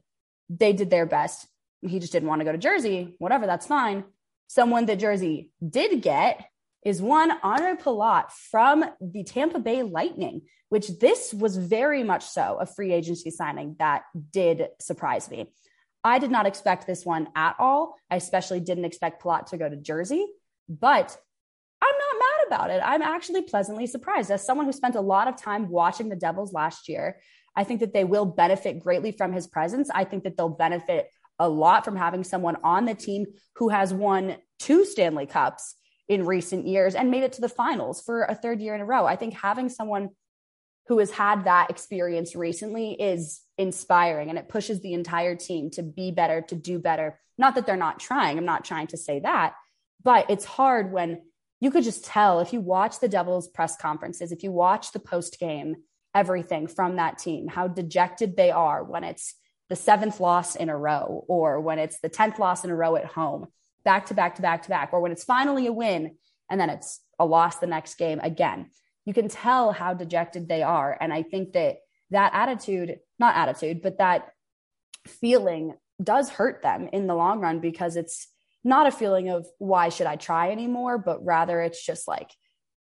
they did their best. He just didn't want to go to Jersey. Whatever, that's fine. Someone that Jersey did get is one Andre Palat from the Tampa Bay Lightning, which this was very much so a free agency signing that did surprise me. I did not expect this one at all. I especially didn't expect Palat to go to Jersey. But I'm not mad about it. I'm actually pleasantly surprised. As someone who spent a lot of time watching the Devils last year, I think that they will benefit greatly from his presence. I think that they'll benefit a lot from having someone on the team who has won two Stanley Cups in recent years and made it to the finals for a third year in a row. I think having someone who has had that experience recently is inspiring and it pushes the entire team to be better, to do better. Not that they're not trying. I'm not trying to say that, but it's hard when you could just tell if you watch the Devils press conferences, if you watch the post game, everything from that team, how dejected they are when it's the seventh loss in a row, or when it's the 10th loss in a row at home, back to back to back to back, or when it's finally a win and then it's a loss the next game again. You can tell how dejected they are. And I think that that attitude, not attitude, but that feeling does hurt them in the long run because it's not a feeling of why should I try anymore, but rather it's just like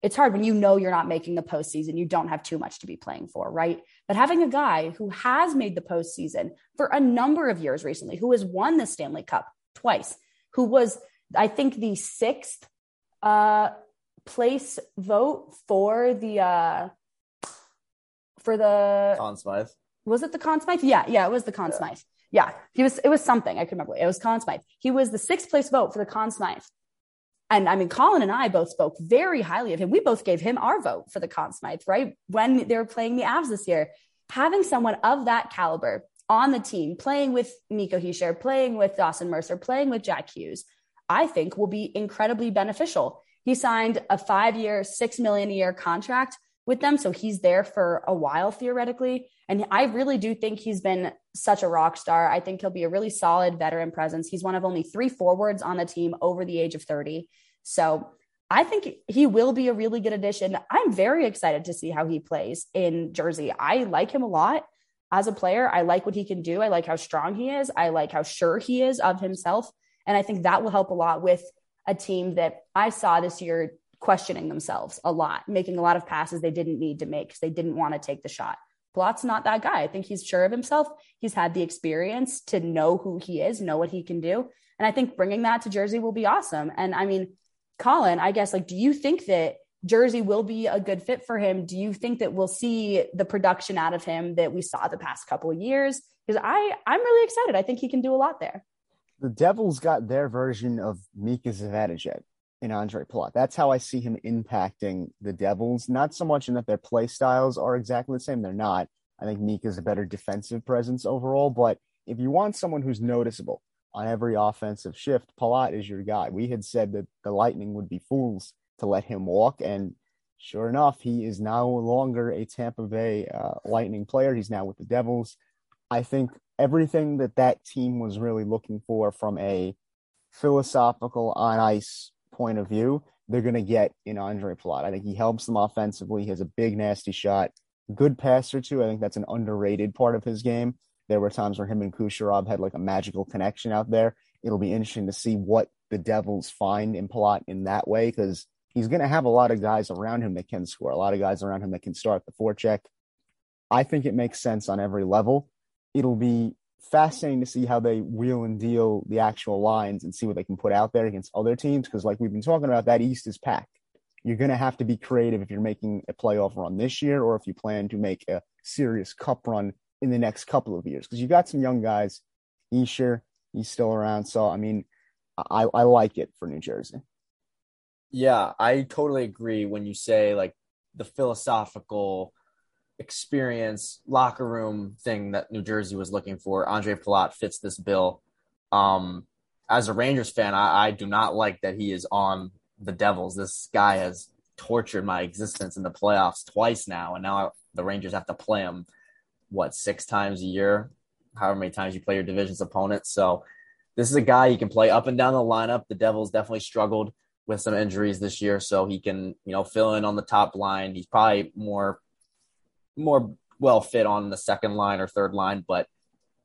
it's hard when you know you're not making the postseason. You don't have too much to be playing for, right? But having a guy who has made the postseason for a number of years recently, who has won the Stanley Cup twice, who was, I think, the sixth uh, place vote for the uh, for the Conn Smythe. Was it the Conn Smythe? Yeah, yeah, it was the Conn yeah. Smythe. Yeah, he was. It was something I can remember. It was Conn Smythe. He was the sixth place vote for the Conn Smythe. And I mean, Colin and I both spoke very highly of him. We both gave him our vote for the Conn Smythe, right? When they were playing the Avs this year. Having someone of that caliber on the team, playing with Nico Hischier, playing with Dawson Mercer, playing with Jack Hughes, I think will be incredibly beneficial. He signed a five year, six million a year contract with them. So he's there for a while theoretically. And I really do think he's been such a rock star. I think he'll be a really solid veteran presence. He's one of only three forwards on the team over the age of 30. So I think he will be a really good addition. I'm very excited to see how he plays in Jersey. I like him a lot as a player. I like what he can do. I like how strong he is. I like how sure he is of himself. And I think that will help a lot with a team that I saw this year questioning themselves a lot, making a lot of passes they didn't need to make because they didn't want to take the shot. Palat's not that guy. I think he's sure of himself. He's had the experience to know who he is, know what he can do. And I think bringing that to Jersey will be awesome. And I mean, Colin, I guess, like, do you think that Jersey will be a good fit for him? Do you think that we'll see the production out of him that we saw the past couple of years? Because I, I'm really excited. I think he can do a lot there. The Devils got their version of Mika Zibanejad in Andre Palat. That's how I see him impacting the Devils. Not so much in that their play styles are exactly the same. They're not. I think Mika's a better defensive presence overall. But if you want someone who's noticeable on every offensive shift, Palat is your guy. We had said that the Lightning would be fools to let him walk. And sure enough, he is no longer a Tampa Bay uh, Lightning player. He's now with the Devils. I think everything that that team was really looking for from a philosophical on ice point of view, they're going to get in Andre Palat. I think he helps them offensively. He has a big, nasty shot, good passer too. I think that's an underrated part of his game. There were times where him and Kucherov had like a magical connection out there. It'll be interesting to see what the Devils find in Palat in that way because he's going to have a lot of guys around him that can score, a lot of guys around him that can start the forecheck. I think it makes sense on every level. It'll be fascinating to see how they wheel and deal the actual lines and see what they can put out there against other teams. Because, like we've been talking about, that East is packed. You're going to have to be creative if you're making a playoff run this year or if you plan to make a serious cup run in the next couple of years. Because you've got some young guys. Hischier, he's still around. So, I mean, I, I like it for New Jersey. Yeah, I totally agree when you say like the philosophical experience locker room thing that New Jersey was looking for. Andre Palat fits this bill. Um, as a Rangers fan, I, I do not like that he is on the Devils. This guy has tortured my existence in the playoffs twice now, and now I, the Rangers have to play him what six times a year, however many times you play your division's opponent. So this is a guy you can play up and down the lineup. The Devils definitely struggled with some injuries this year, so he can you know fill in on the top line. He's probably more more well fit on the second line or third line, but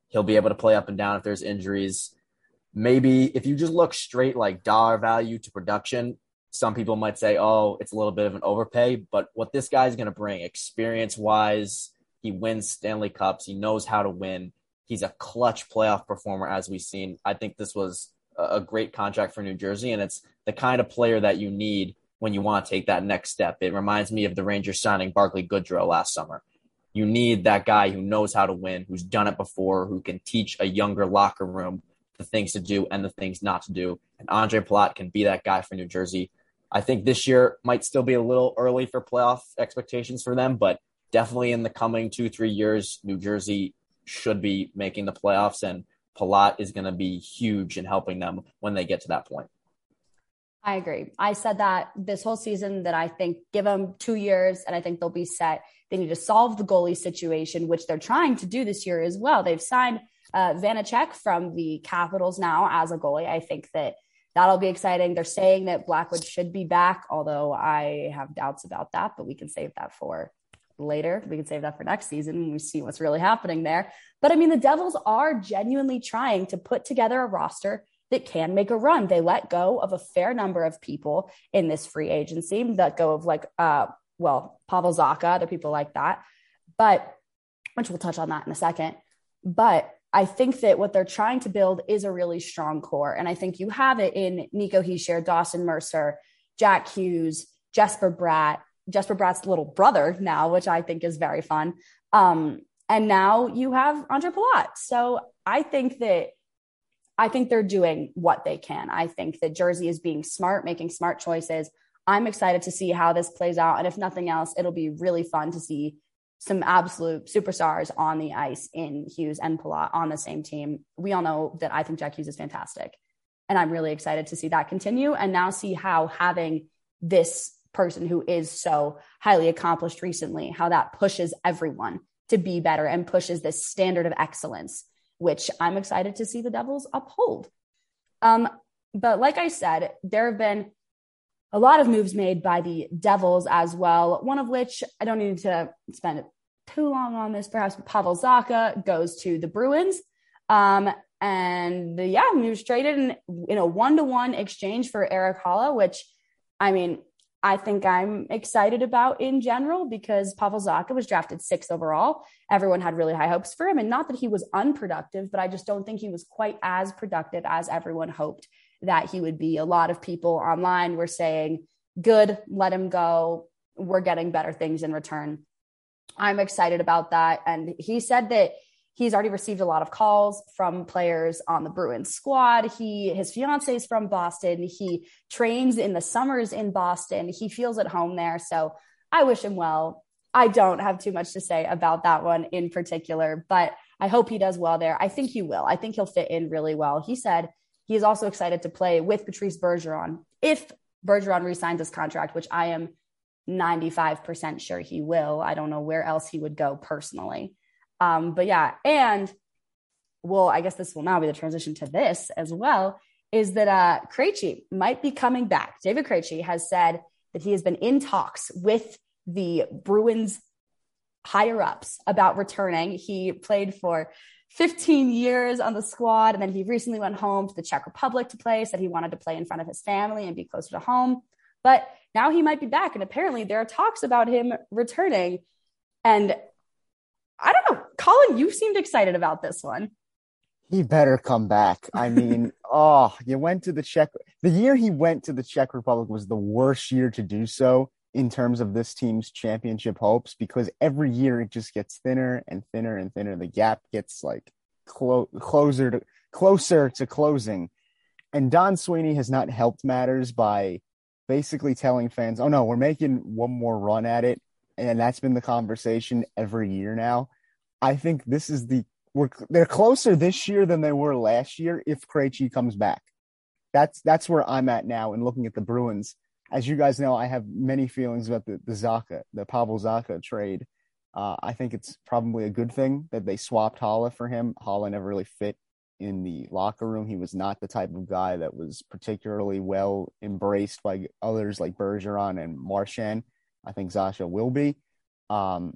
he'll be able to play up and down if there's injuries. Maybe if you just look straight like dollar value to production, some people might say, oh, it's a little bit of an overpay. But what this guy's going to bring, experience wise, he wins Stanley Cups. He knows how to win. He's a clutch playoff performer, as we've seen. I think this was a great contract for New Jersey, and it's the kind of player that you need when you want to take that next step. It reminds me of the Rangers signing Barclay Goodrow last summer. You need that guy who knows how to win, who's done it before, who can teach a younger locker room the things to do and the things not to do. And Andre Palat can be that guy for New Jersey. I think this year might still be a little early for playoff expectations for them, but definitely in the coming two, three years, New Jersey should be making the playoffs, and Palat is going to be huge in helping them when they get to that point. I agree. I said that this whole season that I think give them two years and I think they'll be set. They need to solve the goalie situation, which they're trying to do this year as well. They've signed uh, Vanecek from the Capitals now as a goalie. I think that that'll be exciting. They're saying that Blackwood should be back, although I have doubts about that, but we can save that for later. We can save that for next season when we see what's really happening there. But I mean, the Devils are genuinely trying to put together a roster that can make a run. They let go of a fair number of people in this free agency, let go of like, uh, well, Pavel Zacha, the people like that, but which we'll touch on that in a second. But I think that what they're trying to build is a really strong core. And I think you have it in Nico Hischier, Dawson Mercer, Jack Hughes, Jesper Bratt, Jesper Bratt's little brother now, which I think is very fun. Um, and now you have Andre Palat. So I think that I think they're doing what they can. I think that Jersey is being smart, making smart choices. I'm excited to see how this plays out. And if nothing else, it'll be really fun to see some absolute superstars on the ice in Hughes and Palat on the same team. We all know that I think Jack Hughes is fantastic. And I'm really excited to see that continue and now see how having this person who is so highly accomplished recently, how that pushes everyone to be better and pushes this standard of excellence, which I'm excited to see the Devils uphold. Um, but like I said, there have been a lot of moves made by the Devils as well, one of which I don't need to spend too long on this, perhaps Pavel Zacha goes to the Bruins. Um, and yeah, he was traded in, in a one to one exchange for Erik Haula, which I mean, I think I'm excited about in general because Pavel Zacha was drafted sixth overall. Everyone had really high hopes for him. And not that he was unproductive, but I just don't think he was quite as productive as everyone hoped that he would be. A lot of people online were saying, good, let him go. We're getting better things in return. I'm excited about that. And he said that he's already received a lot of calls from players on the Bruins squad. He his fiance is from Boston. He trains in the summers in Boston. He feels at home there. So I wish him well. I don't have too much to say about that one in particular, but I hope he does well there. I think he will. I think he'll fit in really well. He said he is also excited to play with Patrice Bergeron if Bergeron resigns his contract, which I am 95% sure he will. I don't know where else he would go personally. Um, but yeah, and well, I guess this will now be the transition to this as well. Is that uh, Krejci might be coming back? David Krejci has said that he has been in talks with the Bruins higher ups about returning. He played for 15 years on the squad, and then he recently went home to the Czech Republic to play. Said he wanted to play in front of his family and be closer to home, but now he might be back, and apparently there are talks about him returning. And I don't know, Colin, you seemed excited about this one. He better come back. I mean, oh, you went to the Czech. The year he went to the Czech Republic was the worst year to do so in terms of this team's championship hopes because every year it just gets thinner and thinner and thinner. The gap gets like clo- closer to closer to closing. And Don Sweeney has not helped matters by basically telling fans, "Oh no, we're making one more run at it." And that's been the conversation every year now. I think this is the we're they're closer this year than they were last year if Krejci comes back. That's that's where I'm at now in looking at the Bruins. As you guys know, I have many feelings about the the Zacha, the Pavel Zacha trade. Uh, I think it's probably a good thing that they swapped Haula for him. Haula never really fit in the locker room. He was not the type of guy that was particularly well embraced by others like Bergeron and Marchand. I think Zacha will be. Um,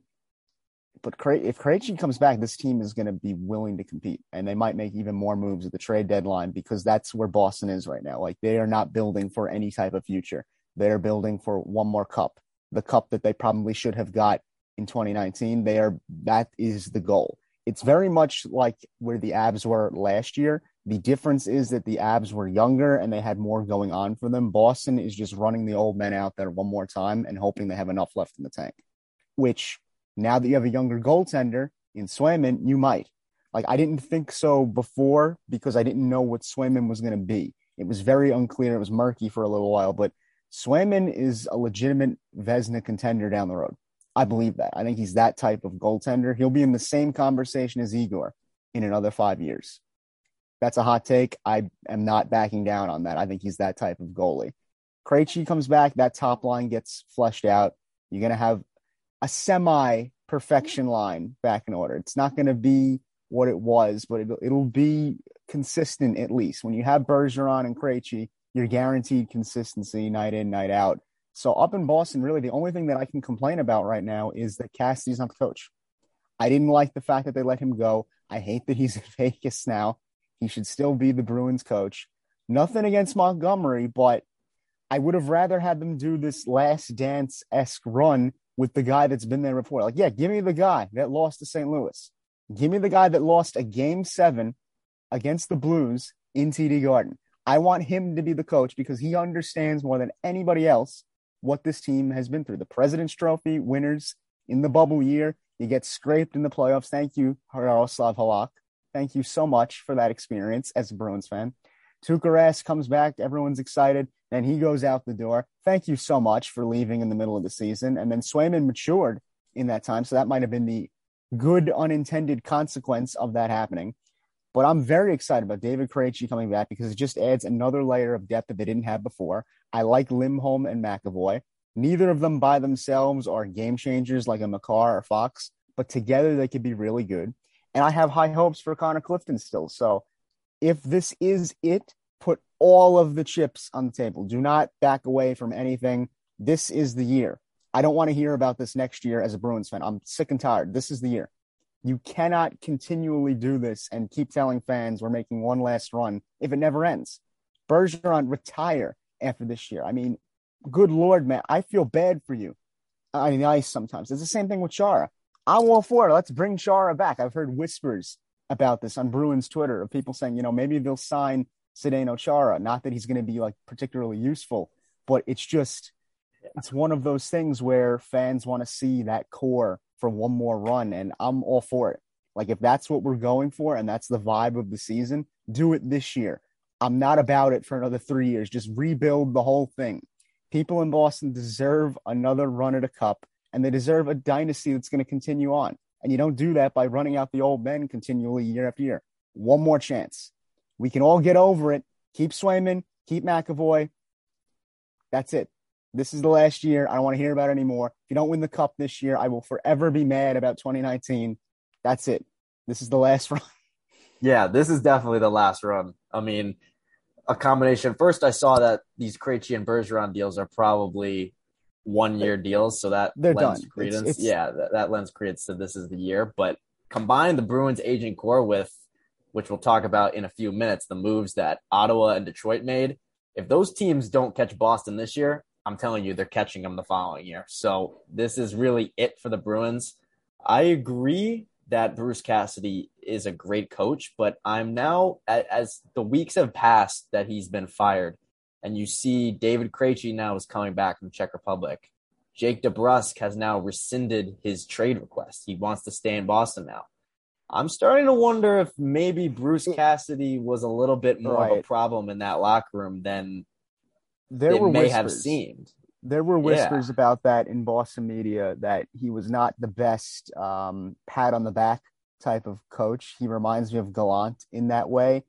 but if Krejci comes back, this team is going to be willing to compete, and they might make even more moves at the trade deadline because that's where Boston is right now. Like they are not building for any type of future; they are building for one more cup, the cup that they probably should have got in 2019. They are that is the goal. It's very much like where the Avs were last year. The difference is that the Avs were younger and they had more going on for them. Boston is just running the old men out there one more time and hoping they have enough left in the tank, which now that you have a younger goaltender in Swayman, you might. Like I didn't think so before because I didn't know what Swayman was going to be. It was very unclear. It was murky for a little while, but Swayman is a legitimate Vezina contender down the road. I believe that. I think he's that type of goaltender. He'll be in the same conversation as Igor in another five years. That's a hot take. I am not backing down on that. I think he's that type of goalie. Krejci comes back. That top line gets fleshed out. You're going to have a semi perfection line back in order. It's not going to be what it was, but it'll, it'll be consistent at least. When you have Bergeron and Krejci, you're guaranteed consistency night in, night out. So up in Boston, really the only thing that I can complain about right now is that Cassidy's not the coach. I didn't like the fact that they let him go. I hate that he's in Vegas now. He should still be the Bruins coach. Nothing against Montgomery, but I would have rather had them do this last dance esque run with the guy that's been there before. Like, yeah, give me the guy that lost to St. Louis. Give me the guy that lost a game seven against the Blues in TD Garden. I want him to be the coach because he understands more than anybody else what this team has been through. The President's Trophy winners in the bubble year, you get scraped in the playoffs. Thank you, Jaroslav Halak. Thank you so much for that experience as a Bruins fan. Tuukka Rask comes back. Everyone's excited. Then he goes out the door. Thank you so much for leaving in the middle of the season. And then Swayman matured in that time. So that might have been the good unintended consequence of that happening. But I'm very excited about David Krejci coming back because it just adds another layer of depth that they didn't have before. I like Lindholm and McAvoy. Neither of them by themselves are game changers like a Makar or Fox, but together they could be really good. And I have high hopes for Connor Clifton still. So if this is it, put all of the chips on the table. Do not back away from anything. This is the year. I don't want to hear about this next year as a Bruins fan. I'm sick and tired. This is the year. You cannot continually do this and keep telling fans we're making one last run if it never ends. Bergeron retire after this year. I mean, good lord, man, I feel bad for you on the ice sometimes. It's the same thing with Chara. I'm all for it. Let's bring Chara back. I've heard whispers about this on Bruins Twitter of people saying, you know, maybe they'll sign Zdeno Chara. Not that he's going to be like particularly useful, but it's just it's one of those things where fans want to see that core for one more run, and I'm all for it. Like if that's what we're going for and that's the vibe of the season, do it this year. I'm not about it for another three years. Just rebuild the whole thing. People in Boston deserve another run at a cup, and they deserve a dynasty that's going to continue on. And you don't do that by running out the old men continually year after year. One more chance. We can all get over it. Keep Swayman, keep McAvoy. That's it. This is the last year. I don't want to hear about it anymore. If you don't win the cup this year, I will forever be mad about 2019. That's it. This is the last run. Yeah, this is definitely the last run. I mean, a combination. First, I saw that these Krejci and Bergeron deals are probably one year deals, so that They're lends done. credence. It's- it's- yeah, that, that lends credence to this is the year. But combine the Bruins aging core with, which we'll talk about in a few minutes, the moves that Ottawa and Detroit made. If those teams don't catch Boston this year, I'm telling you, they're catching them the following year. So this is really it for the Bruins. I agree that Bruce Cassidy is a great coach, but I'm now, as the weeks have passed that he's been fired, and you see David Krejci now is coming back from Czech Republic. Jake DeBrusk has now rescinded his trade request. He wants to stay in Boston now. I'm starting to wonder if maybe Bruce Cassidy was a little bit more of a problem in that locker room than There it were may whispers. have seemed. There were Yeah. whispers about that in Boston media that he was not the best um, pat on the back type of coach. He reminds me of Gallant in that way.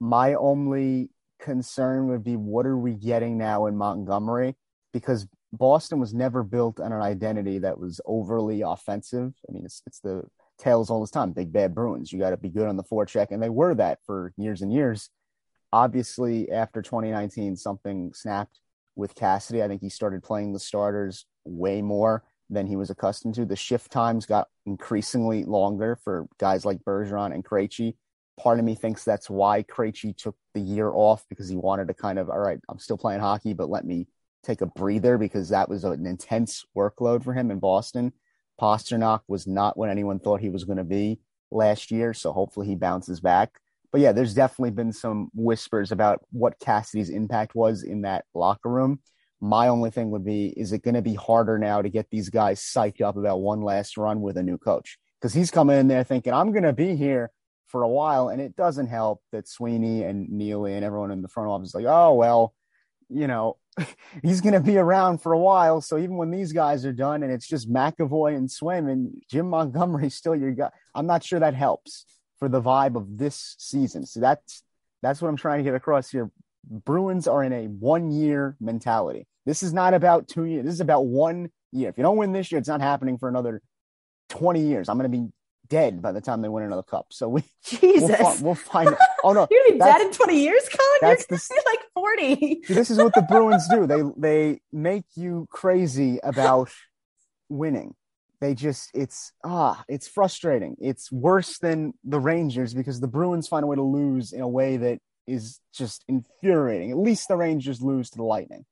My only concern would be what are we getting now in Montgomery? Because Boston was never built on an identity that was overly offensive. I mean, it's it's the tales all this time. Big bad Bruins. You got to be good on the forecheck, and they were that for years and years. Obviously, after 2019, something snapped with Cassidy. I think he started playing the starters way more than he was accustomed to. The shift times got increasingly longer for guys like Bergeron and Krejci. Part of me thinks that's why Krejci took the year off because he wanted to kind of, all right, I'm still playing hockey, but let me take a breather because that was an intense workload for him in Boston. Pastrnak was not what anyone thought he was going to be last year, so hopefully he bounces back. But yeah, there's definitely been some whispers about what Cassidy's impact was in that locker room. My only thing would be is it going to be harder now to get these guys psyched up about one last run with a new coach? Because he's coming in there thinking, I'm going to be here for a while. And it doesn't help that Sweeney and Neely and everyone in the front office is like, oh, well, you know, he's going to be around for a while. So even when these guys are done and it's just McAvoy and Swim and Jim Montgomery's still your guy. I'm not sure that helps for the vibe of this season. So that's that's what I'm trying to get across here. Bruins are in a one year mentality. This is not about two years. This is about one year. If you don't win this year, it's not happening for another 20 years. I'm going to be dead by the time they win another cup. So we, Jesus. we'll, fi- we'll find. Oh no, You're gonna be dead in 20 years, Colin? You're gonna the- be like 40. See, this is what the Bruins do. They they make you crazy about winning. They just it's ah, it's frustrating. It's worse than the Rangers because the Bruins find a way to lose in a way that is just infuriating. At least the Rangers lose to the Lightning.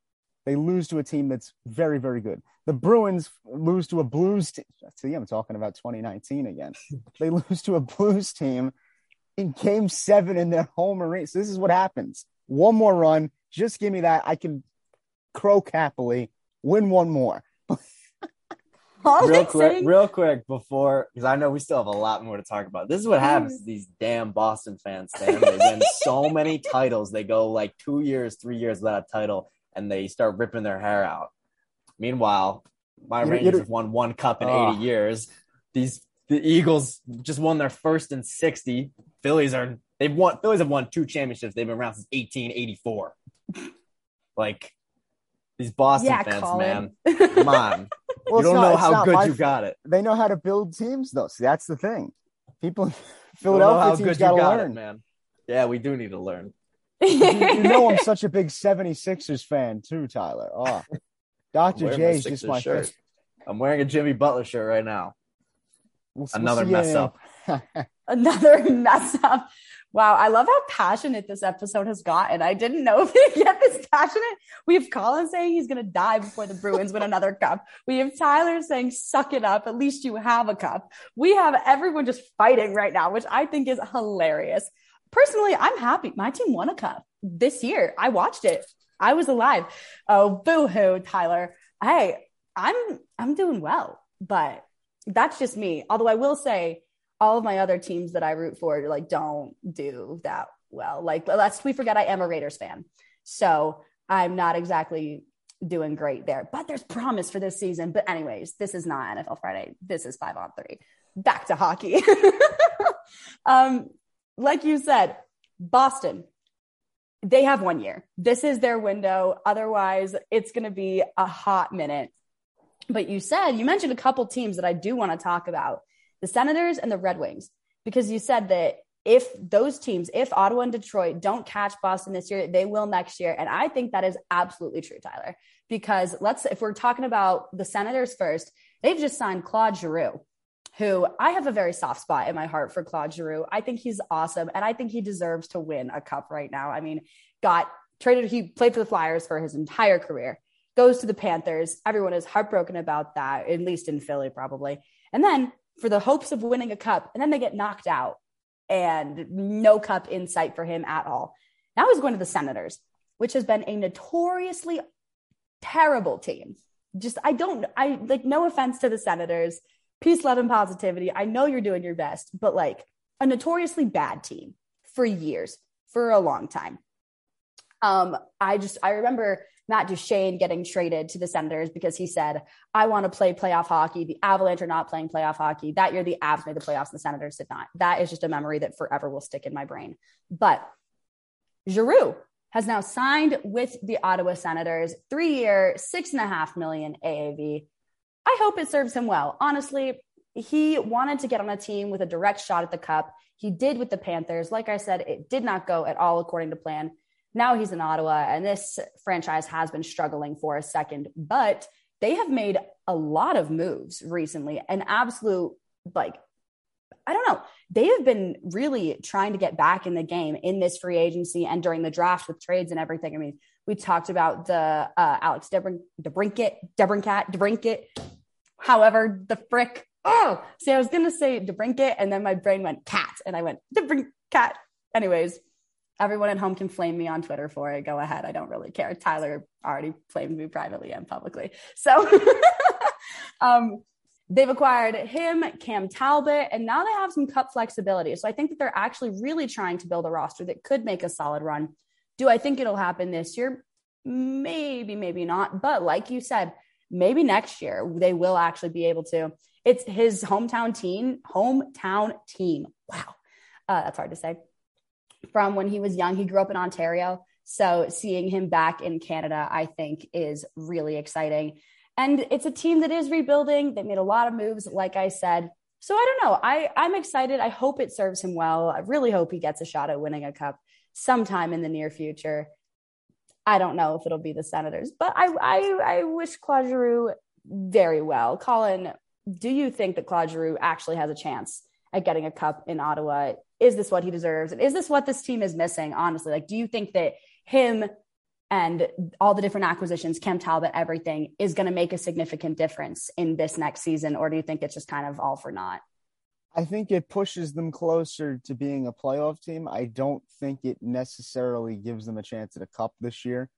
They lose to a team that's very, very good. The Bruins lose to a Blues team. See, I'm talking about 2019 again. they lose to a Blues team in game seven in their home arena. So this is what happens. One more run. Just give me that. I can croak happily, win one more. real quick, saying... real quick before, because I know we still have a lot more to talk about. This is what happens to these damn Boston fans. Sam. They win so many titles. They go like two years, three years without a title, and they start ripping their hair out. Meanwhile, my you Rangers have won one cup in uh, 80 years. These the Eagles just won their first in 60. Phillies are they've won Phillies have won two championships. They've been around since 1884. like these Boston yeah, fans, Colin. man. Come on. well, you don't not, know how good you got it. They know how to build teams though. See, that's the thing. People Philadelphia teams got to learn, it, man. Yeah, we do need to learn. You, you, know I'm such a big 76ers fan too, Tyler. Oh. Dr. J is just my shirt. I'm wearing a Jimmy Butler shirt right now. We'll, Another we'll mess up. Another mess up. Wow, I love how passionate this episode has gotten. I didn't know if it get this passionate. We have Colin saying he's going to die before the Bruins win another cup. We have Tyler saying, suck it up. At least you have a cup. We have everyone just fighting right now, which I think is hilarious. Personally, I'm happy. My team won a cup this year. I watched it. I was alive. Oh, boo hoo, Tyler. Hey, I'm I'm doing well, but that's just me. Although I will say, all of my other teams that I root for like don't do that well. Like lest we forget, I am a Raiders fan, so I'm not exactly doing great there. But there's promise for this season. But anyways, this is not NFL Friday. This is five on three. Back to hockey. um, like you said, Boston they have one year. This is their window. Otherwise, it's going to be a hot minute. But you said, you mentioned a couple teams that I do want to talk about the Senators and the Red Wings, because you said that if those teams, if Ottawa and Detroit don't catch Boston this year, they will next year. And I think that is absolutely true, Tyler, because let's, if we're talking about the Senators first, they've just signed Claude Giroux who I have a very soft spot in my heart for Claude Giroux. I think he's awesome, and I think he deserves to win a cup right now. I mean, got traded, he played for the Flyers for his entire career, goes to the Panthers. Everyone is heartbroken about that, at least in Philly, probably. And then for the hopes of winning a cup, and then they get knocked out and no cup in sight for him at all. Now he's going to the Senators, which has been a notoriously terrible team. Just, I don't, I like, no offense to the Senators peace, love, and positivity. I know you're doing your best, but like a notoriously bad team for years, for a long time. Um, I just I remember Matt Duchene getting traded to the Senators because he said, I want to play playoff hockey. The Avalanche are not playing playoff hockey. That year, the Avs made the playoffs, and the Senators did not. That is just a memory that forever will stick in my brain. But Giroux has now signed with the Ottawa Senators, three year, six and a half million AAV. I hope it serves him well. Honestly, he wanted to get on a team with a direct shot at the cup. He did with the Panthers. Like I said, it did not go at all according to plan. Now he's in Ottawa, and this franchise has been struggling for a second, but they have made a lot of moves recently. An absolute, like, I don't know. They have been really trying to get back in the game in this free agency and during the draft with trades and everything. I mean, we talked about the uh, Alex Debrin- DeBrincat, Debrincat, DeBrincat, However, the frick. Oh, see, I was gonna say DeBrincat, and then my brain went cat, and I went DeBrincat. Anyways, everyone at home can flame me on Twitter for it. Go ahead. I don't really care. Tyler already flamed me privately and publicly. So um, they've acquired him, Cam Talbot, and now they have some cap flexibility. So I think that they're actually really trying to build a roster that could make a solid run. Do I think it'll happen this year? Maybe, maybe not. But like you said, maybe next year they will actually be able to. It's his hometown team, hometown team. Wow. Uh, that's hard to say. From when he was young, he grew up in Ontario. So seeing him back in Canada, I think, is really exciting. And it's a team that is rebuilding. They made a lot of moves, like I said. So I don't know. I, I'm excited. I hope it serves him well. I really hope he gets a shot at winning a cup sometime in the near future. I don't know if it'll be the Senators, but I I, I wish Claude Giroux very well. Colin, do you think that Claude Giroux actually has a chance at getting a cup in Ottawa is this what he deserves? And is this what this team is missing? Honestly, like, do you think that him and all the different acquisitions, Cam Talbot, everything is going to make a significant difference in this next season? Or do you think it's just kind of all for naught? I think it pushes them closer to being a playoff team. I don't think it necessarily gives them a chance at a cup this year.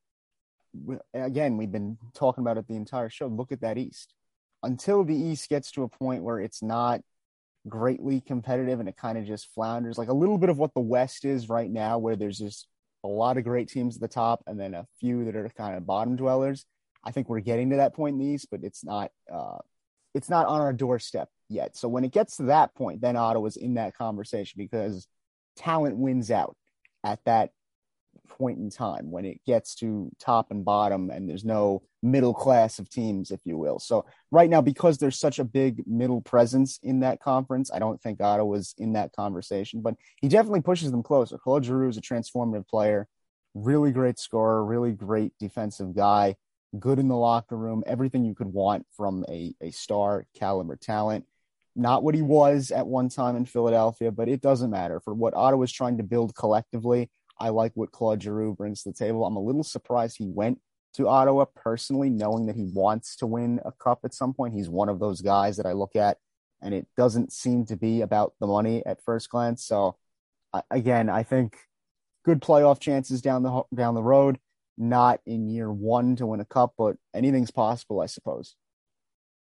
Again, we've been talking about it the entire show. Look at that East. Until the East gets to a point where it's not greatly competitive and it kind of just flounders, like a little bit of what the West is right now, where there's just a lot of great teams at the top and then a few that are kind of bottom dwellers. I think we're getting to that point in the East, but it's not uh, it's not on our doorstep yet. So when it gets to that point, then Ottawa's in that conversation because talent wins out at that point in time when it gets to top and bottom and there's no middle class of teams, if you will. So right now, because there's such a big middle presence in that conference, I don't think Ottawa's in that conversation, but he definitely pushes them closer. Claude Giroux is a transformative player, really great scorer, really great defensive guy, good in the locker room, everything you could want from a, a star caliber talent. Not what he was at one time in Philadelphia, but it doesn't matter. For what Ottawa's trying to build collectively, I like what Claude Giroux brings to the table. I'm a little surprised he went to Ottawa personally, knowing that he wants to win a cup at some point. He's one of those guys that I look at, and it doesn't seem to be about the money at first glance. So, again, I think good playoff chances down the down the road. Not in year one to win a cup, but anything's possible, I suppose.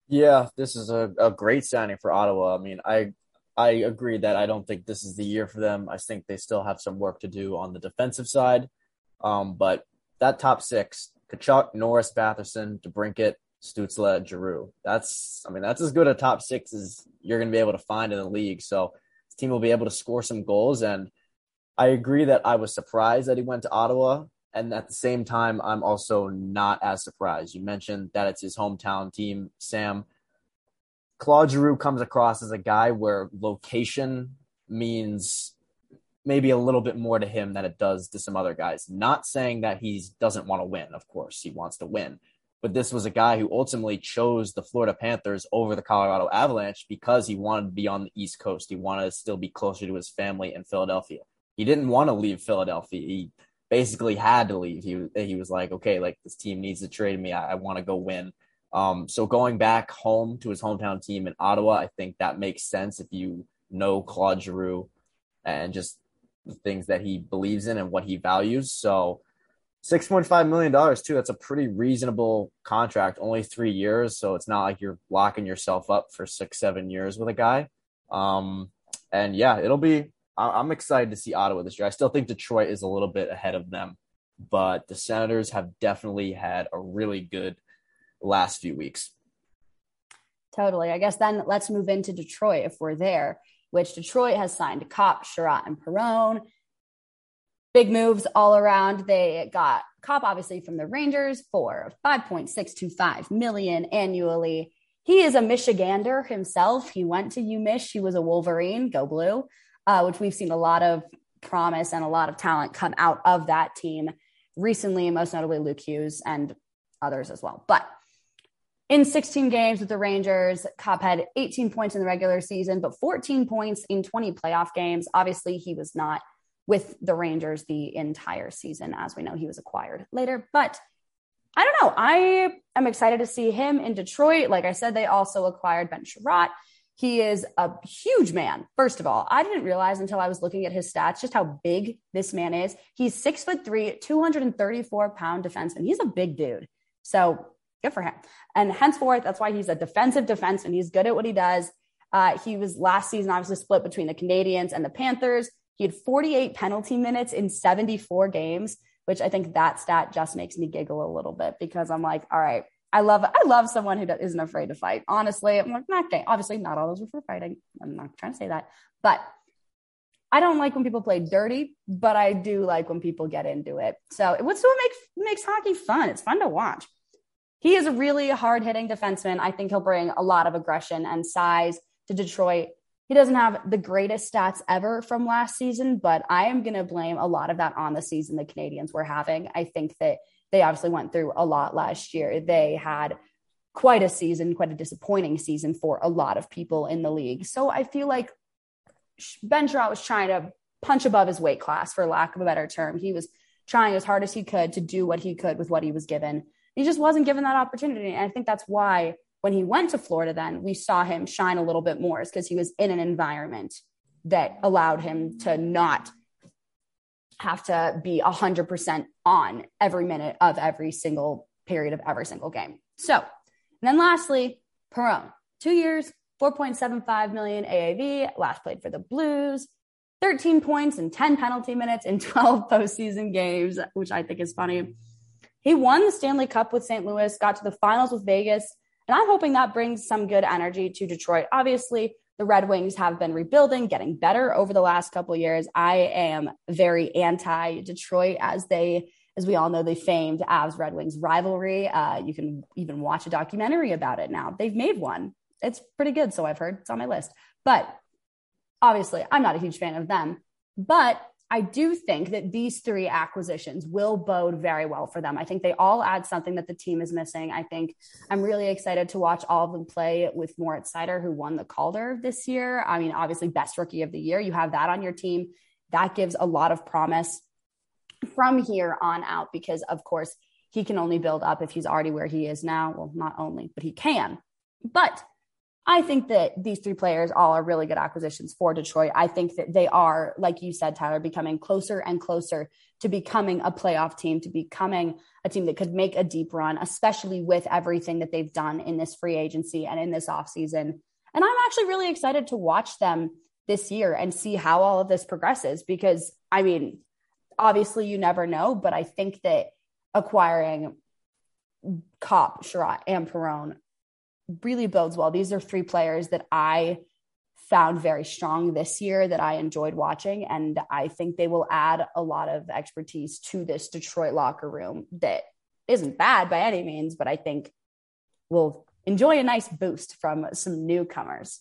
Yeah, this is a, a great signing for Ottawa. I mean, I I agree that I don't think this is the year for them. I think they still have some work to do on the defensive side. Um, but that top six, Tkachuk, Norris, Batherson, DeBrincat, Stützle, Giroux. That's, I mean, that's as good a top six as you're to be able to find in the league. So this team will be able to score some goals. And I agree that I was surprised that he went to Ottawa. And at the same time, I'm also not as surprised. You mentioned that it's his hometown team, Sam. Claude Giroux comes across as a guy where location means maybe a little bit more to him than it does to some other guys. Not saying that he doesn't want to win, of course, he wants to win. But this was a guy who ultimately chose the Florida Panthers over the Colorado Avalanche because he wanted to be on the East Coast. He wanted to still be closer to his family in Philadelphia. He didn't want to leave Philadelphia. He basically had to leave. He, he was like, okay, like this team needs to trade me. I, I want to go win. Um, so going back home to his hometown team in Ottawa, I think that makes sense if you know Claude Giroux and just the things that he believes in and what he values. So $6.5 million too. That's a pretty reasonable contract, only three years. So it's not like you're locking yourself up for six, seven years with a guy. Um, and yeah, it'll be, I'm excited to see Ottawa this year. I still think Detroit is a little bit ahead of them, but the Senators have definitely had a really good last few weeks. Totally. I guess then let's move into Detroit if we're there, which Detroit has signed Copp, Chiarot, and Perron. Big moves all around. They got Copp obviously from the Rangers for 5.625 million annually. He is a Michigander himself. He went to UMich. He was a Wolverine, go blue, uh, which we've seen a lot of promise and a lot of talent come out of that team recently, most notably Luke Hughes and others as well. But in 16 games with the Rangers, Copp had 18 points in the regular season, but 14 points in 20 playoff games. Obviously, he was not with the Rangers the entire season. As we know, he was acquired later. But I don't know. I am excited to see him in Detroit. Like I said, they also acquired Ben Chiarot. He is a huge man. First of all, I didn't realize until I was looking at his stats just how big this man is. He's six foot three, 234 pound defenseman. He's a big dude. So good for him. And henceforth, that's why he's a defensive defenseman. He's good at what he does. Uh, he was last season obviously split between the Canadiens and the Panthers. He had 48 penalty minutes in 74 games, which I think that stat just makes me giggle a little bit because I'm like, all right, I love I love someone who isn't afraid to fight. Honestly, I'm like not gay. Obviously, not all those are for fighting. I'm not trying to say that, but I don't like when people play dirty, but I do like when people get into it. So what's what makes makes hockey fun? It's fun to watch he is a really hard hitting defenseman. I think he'll bring a lot of aggression and size to Detroit. He doesn't have the greatest stats ever from last season, but I am going to blame a lot of that on the season the Canadiens were having. I think that they obviously went through a lot last year. They had quite a season, quite a disappointing season for a lot of people in the league. So I feel like Ben Chiarot was trying to punch above his weight class, for lack of a better term. He was trying as hard as he could to do what he could with what he was given. He just wasn't given that opportunity. And I think that's why when he went to Florida, then we saw him shine a little bit more, is because he was in an environment that allowed him to not have to be 100% on every minute of every single period of every single game. So, and then lastly, Perron, two years, 4.75 million AAV, last played for the Blues, 13 points and 10 penalty minutes in 12 postseason games, which I think is funny. He won the Stanley Cup with St. Louis, got to the finals with Vegas, and I'm hoping that brings some good energy to Detroit. Obviously, the Red Wings have been rebuilding, getting better over the last couple years. I am very anti Detroit as they, as we all know, the famed Avs Red Wings rivalry. Uh, you can even watch a documentary about it now. They've made one. It's pretty good, so I've heard. It's on my list. But obviously, I'm not a huge fan of them. But I do think that these three acquisitions will bode very well for them. I think they all add something that the team is missing. I think I'm really excited to watch all of them play with Moritz Seider, who won the Calder this year. I mean, obviously, best rookie of the year. You have that on your team. That gives a lot of promise from here on out because, of course, he can only build up if he's already where he is now. Well, not only, but he can. But I think that these three players all are really good acquisitions for Detroit. I think that they are, like you said, Tyler, becoming closer and closer to becoming a playoff team, to becoming a team that could make a deep run, especially with everything that they've done in this free agency and in this offseason. And I'm actually really excited to watch them this year and see how all of this progresses because, I mean, obviously you never know, but I think that acquiring Copp, Chiarot, and Perron really bodes well. These are three players that I found very strong this year that I enjoyed watching. And I think they will add a lot of expertise to this Detroit locker room that isn't bad by any means, but I think will enjoy a nice boost from some newcomers.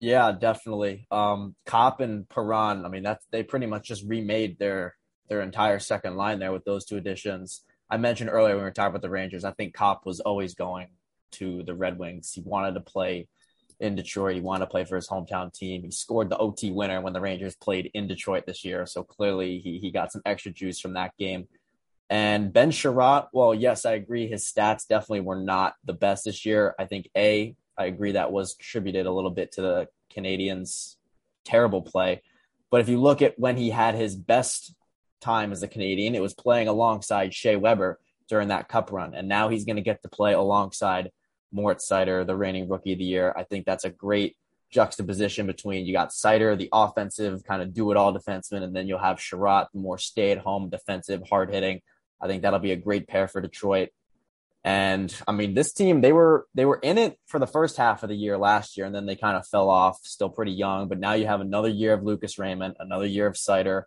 Yeah, definitely. Um, Copp and Perron, I mean, that's they pretty much just remade their their entire second line there with those two additions. I mentioned earlier when we were talking about the Rangers, I think Copp was always going to the Red Wings. He wanted to play in Detroit. He wanted to play for his hometown team. He scored the OT winner when the Rangers played in Detroit this year. So clearly he, he got some extra juice from that game. And Ben Chiarot, well, yes, I agree. His stats definitely were not the best this year. I think A, I agree that was attributed a little bit to the Canadiens' terrible play. But if you look at when he had his best time as a Canadien, it was playing alongside Shea Weber during that cup run. And now he's going to get to play alongside Moritz Seider, the reigning rookie of the year. I think that's a great juxtaposition between you got Seider, the offensive kind of do it all defenseman, and then you'll have Chiarot, the more stay at home defensive, hard hitting. I think that'll be a great pair for Detroit. And I mean, this team they were they were in it for the first half of the year last year, and then they kind of fell off. Still pretty young, but now you have another year of Lucas Raymond, another year of Seider.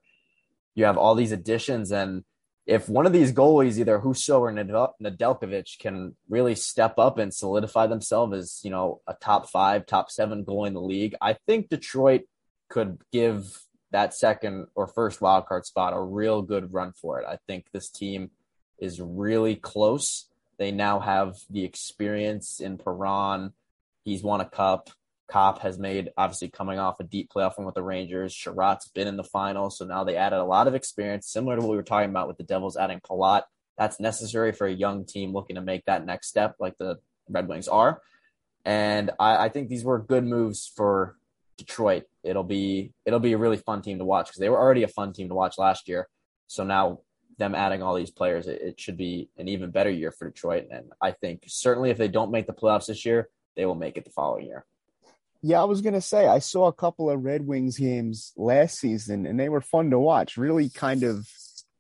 You have all these additions, and if one of these goalies, either Husso or Nedeljkovic, can really step up and solidify themselves as you know a top five, top seven goalie in the league, I think Detroit could give that second or first wildcard spot a real good run for it. I think this team is really close. They now have the experience in Perron. He's won a cup. Copp has made, obviously coming off a deep playoff win with the Rangers. Chiarot's been in the finals, so now they added a lot of experience, similar to what we were talking about with the Devils adding Palat. That's necessary for a young team looking to make that next step, like the Red Wings are. And I, I think these were good moves for Detroit. It'll be it'll be a really fun team to watch because they were already a fun team to watch last year. So now them adding all these players, it, it should be an even better year for Detroit. And I think certainly if they don't make the playoffs this year, they will make it the following year. Yeah, I was gonna say I saw a couple of Red Wings games last season, and they were fun to watch. Really, kind of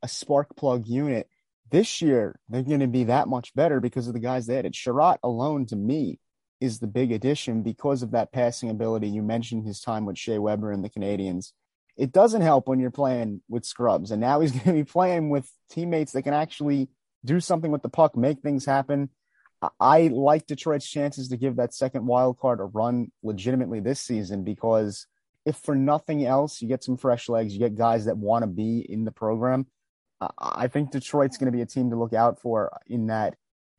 a spark plug unit. This year, they're going to be that much better because of the guys they added. Chiarot alone, to me, is the big addition because of that passing ability. You mentioned his time with Shea Weber and the Canadiens. It doesn't help when you're playing with scrubs, and now he's going to be playing with teammates that can actually do something with the puck, make things happen. I like Detroit's chances to give that second wild card a run legitimately this season because if for nothing else, you get some fresh legs, you get guys that want to be in the program. I think Detroit's going to be a team to look out for in that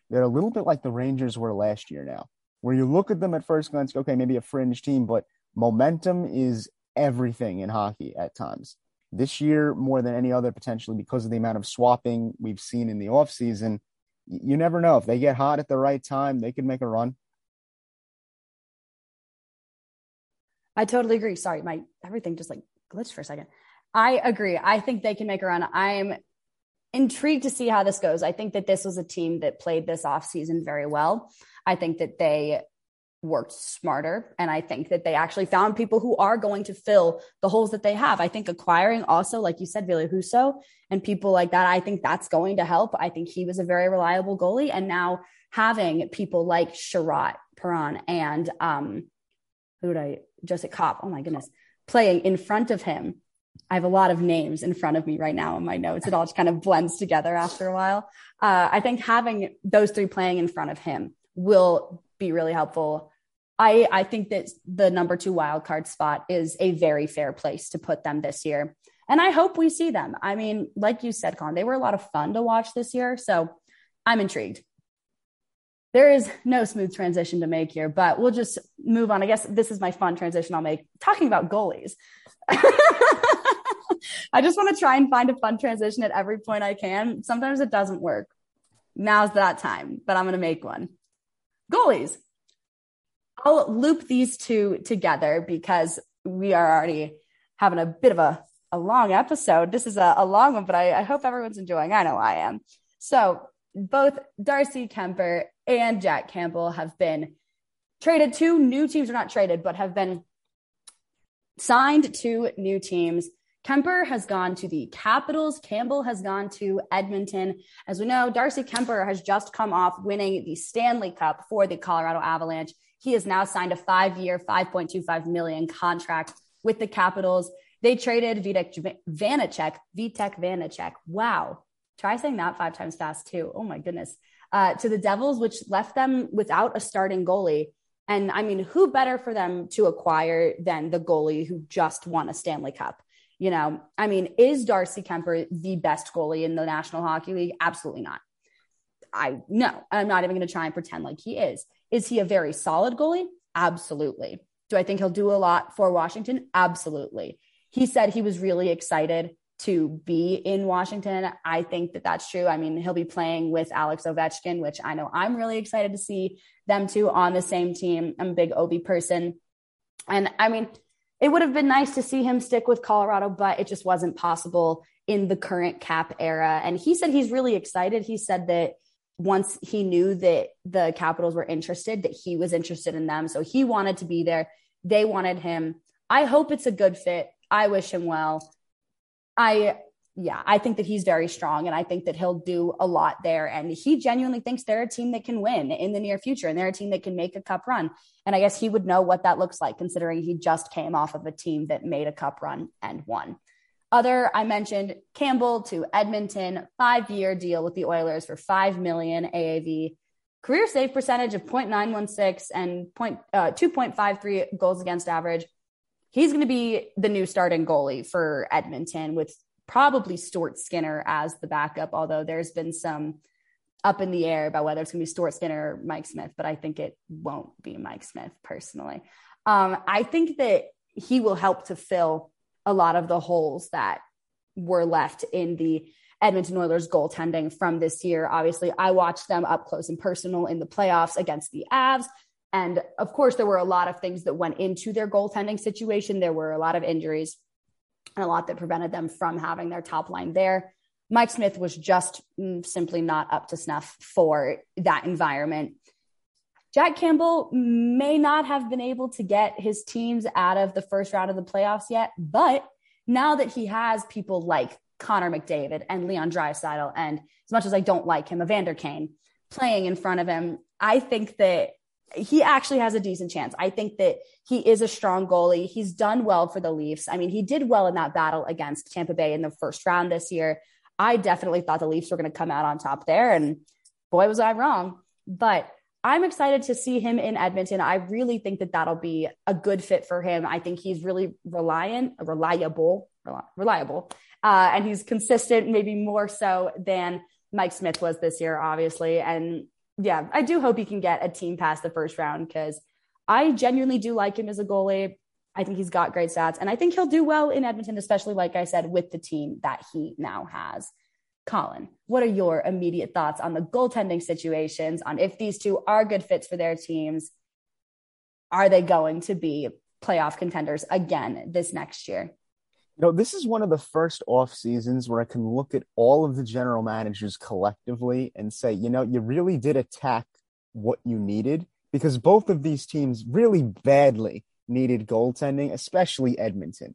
they're a little bit like the Rangers were last year now, where you look at them at first glance, okay, maybe a fringe team, but momentum is everything in hockey at times. This year, more than any other, potentially because of the amount of swapping we've seen in the offseason, you never know. If they get hot at the right time, they could make a run. I totally agree. Sorry, my everything just like glitched for a second. I agree. I think they can make a run. I'm intrigued to see how this goes. I think that this was a team that played this offseason very well. I think that they worked smarter. And I think that they actually found people who are going to fill the holes that they have. I think acquiring also, like you said, Ville Husso and people like that, I think that's going to help. I think he was a very reliable goalie. And now having people like Chiarot, Perron, and um, who did I, Joseph Copp, oh my goodness, playing in front of him I have a lot of names in front of me right now in my notes. It all just kind of blends together after a while. Uh, I think having those three playing in front of him will be really helpful. I, I think that the number two wild card spot is a very fair place to put them this year. And I hope we see them. I mean, like you said, Con, they were a lot of fun to watch this year. So I'm intrigued. There is no smooth transition to make here, but we'll just move on. I guess this is my fun transition I'll make talking about goalies. I just want to try and find a fun transition at every point I can. Sometimes it doesn't work. Now's that time, but I'm going to make one. Goalies. I'll loop these two together because we are already having a bit of a, a long episode. This is a, a long one, but I, I hope everyone's enjoying. I know I am. So both Darcy Kuemper and Jack Campbell have been traded to new teams are not traded, but have been signed to new teams. Kuemper has gone to the Capitals. Campbell has gone to Edmonton. As we know, Darcy Kuemper has just come off winning the Stanley Cup for the Colorado Avalanche. He has now signed a five-year, 5.25 million contract with the Capitals. They traded Vitek Vanecek, Vitek Vanecek. Wow. Try saying that five times fast too. Oh my goodness. Uh, to the Devils, which left them without a starting goalie. And I mean, who better for them to acquire than the goalie who just won a Stanley Cup? You know, I mean, is Darcy Kuemper the best goalie in the National Hockey League? Absolutely not. I no, I'm not even going to try and pretend like he is. Is he a very solid goalie? Absolutely. Do I think he'll do a lot for Washington? Absolutely. He said he was really excited to be in Washington. I think that that's true. I mean, he'll be playing with Alex Ovechkin, which I know I'm really excited to see them two on the same team. I'm a big Ovi person. And I mean, it would have been nice to see him stick with Colorado, but it just wasn't possible in the current cap era. And he said he's really excited. He said that once he knew that the Capitals were interested, that he was interested in them. So he wanted to be there. They wanted him. I hope it's a good fit. I wish him well. I yeah, I think that he's very strong and I think that he'll do a lot there. And he genuinely thinks they're a team that can win in the near future and they're a team that can make a cup run. And I guess he would know what that looks like considering he just came off of a team that made a cup run and won. Other, I mentioned Campbell to Edmonton, five year deal with the Oilers for 5 million AAV, career save percentage of 0.916 and point, uh, 2.53 goals against average. He's going to be the new starting goalie for Edmonton with probably Stuart Skinner as the backup, although there's been some up in the air about whether it's going to be Stuart Skinner or Mike Smith, but I think it won't be Mike Smith personally. Um, I think that he will help to fill a lot of the holes that were left in the Edmonton Oilers goaltending from this year. Obviously, I watched them up close and personal in the playoffs against the Avs. And of course, there were a lot of things that went into their goaltending situation. There were a lot of injuries and a lot that prevented them from having their top line there. Mike Smith was just mm, simply not up to snuff for that environment. Jack Campbell may not have been able to get his teams out of the first round of the playoffs yet, but now that he has people like Connor McDavid and Leon Draisaitl, and as much as I don't like him, Evander Kane playing in front of him, I think that he actually has a decent chance. I think that he is a strong goalie. He's done well for the Leafs. I mean, he did well in that battle against Tampa Bay in the first round this year. I definitely thought the Leafs were going to come out on top there. And boy, was I wrong. But I'm excited to see him in Edmonton. I really think that that'll be a good fit for him. I think he's really reliant, reliable, reliable, uh, and he's consistent, maybe more so than Mike Smith was this year, obviously. And yeah, I do hope he can get a team past the first round because I genuinely do like him as a goalie. I think he's got great stats, and I think he'll do well in Edmonton, especially like I said, with the team that he now has. Colin, what are your immediate thoughts on the goaltending situations? On if these two are good fits for their teams, are they going to be playoff contenders again this next year? You know, this is one of the first off seasons where I can look at all of the general managers collectively and say, you know, you really did attack what you needed because both of these teams really badly needed goaltending, especially Edmonton.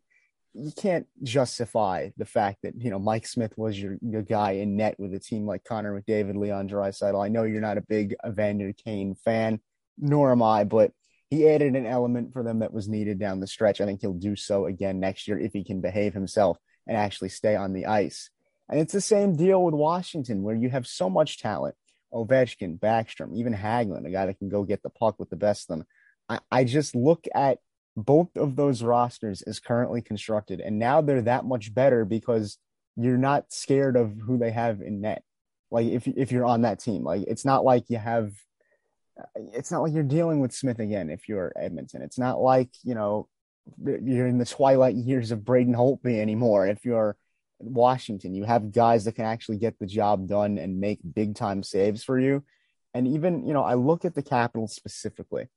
You can't justify the fact that, you know, Mike Smith was your, your guy in net with a team like Connor McDavid, Leon Draisaitl. I know you're not a big Evander Kane fan, nor am I, but he added an element for them that was needed down the stretch. I think he'll do so again next year if he can behave himself and actually stay on the ice. And it's the same deal with Washington, where you have so much talent. Ovechkin, Backstrom, even Hagelin, a guy that can go get the puck with the best of them. I, I just look at both of those rosters as currently constructed, and now they're that much better because you're not scared of who they have in net. Like if if you're on that team, like it's not like you have it's not like you're dealing with Smith again if you're Edmonton. It's not like, you know, you're in the twilight years of Braden Holtby anymore. If you're Washington, you have guys that can actually get the job done and make big time saves for you. And even, you know, I look at the Capitals specifically.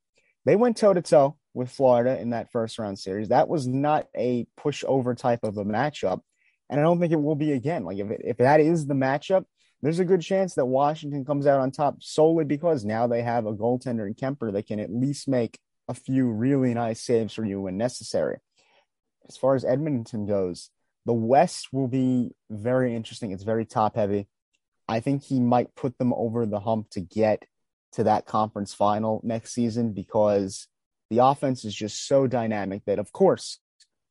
They went toe to toe with Florida in that first round series. That was not a pushover type of a matchup. And I don't think it will be again. Like if it, if that is the matchup, there's a good chance that Washington comes out on top solely because now they have a goaltender in Kuemper that can at least make a few really nice saves for you when necessary. As far as Edmonton goes, the West will be very interesting. It's very top heavy. I think he might put them over the hump to get to that conference final next season because the offense is just so dynamic that, of course,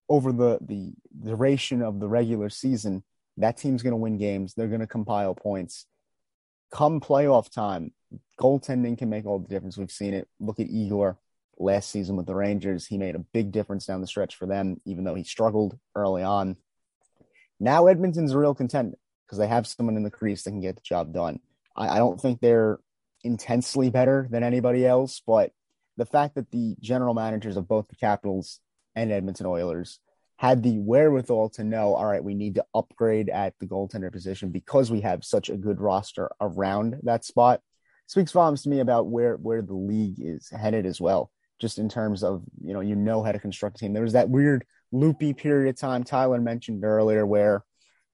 over the, the duration of the regular season, that team's going to win games. They're going to compile points. Come playoff time, goaltending can make all the difference. We've seen it. Look at Igor last season with the Rangers. He made a big difference down the stretch for them, even though he struggled early on. Now Edmonton's a real contender because they have someone in the crease that can get the job done. I, I don't think they're intensely better than anybody else, but the fact that the general managers of both the Capitals and Edmonton Oilers had the wherewithal to know, all right, we need to upgrade at the goaltender position because we have such a good roster around that spot. Speaks volumes to me about where where the league is headed as well, just in terms of you know you know how to construct a team. There was that weird loopy period of time Tyler mentioned earlier where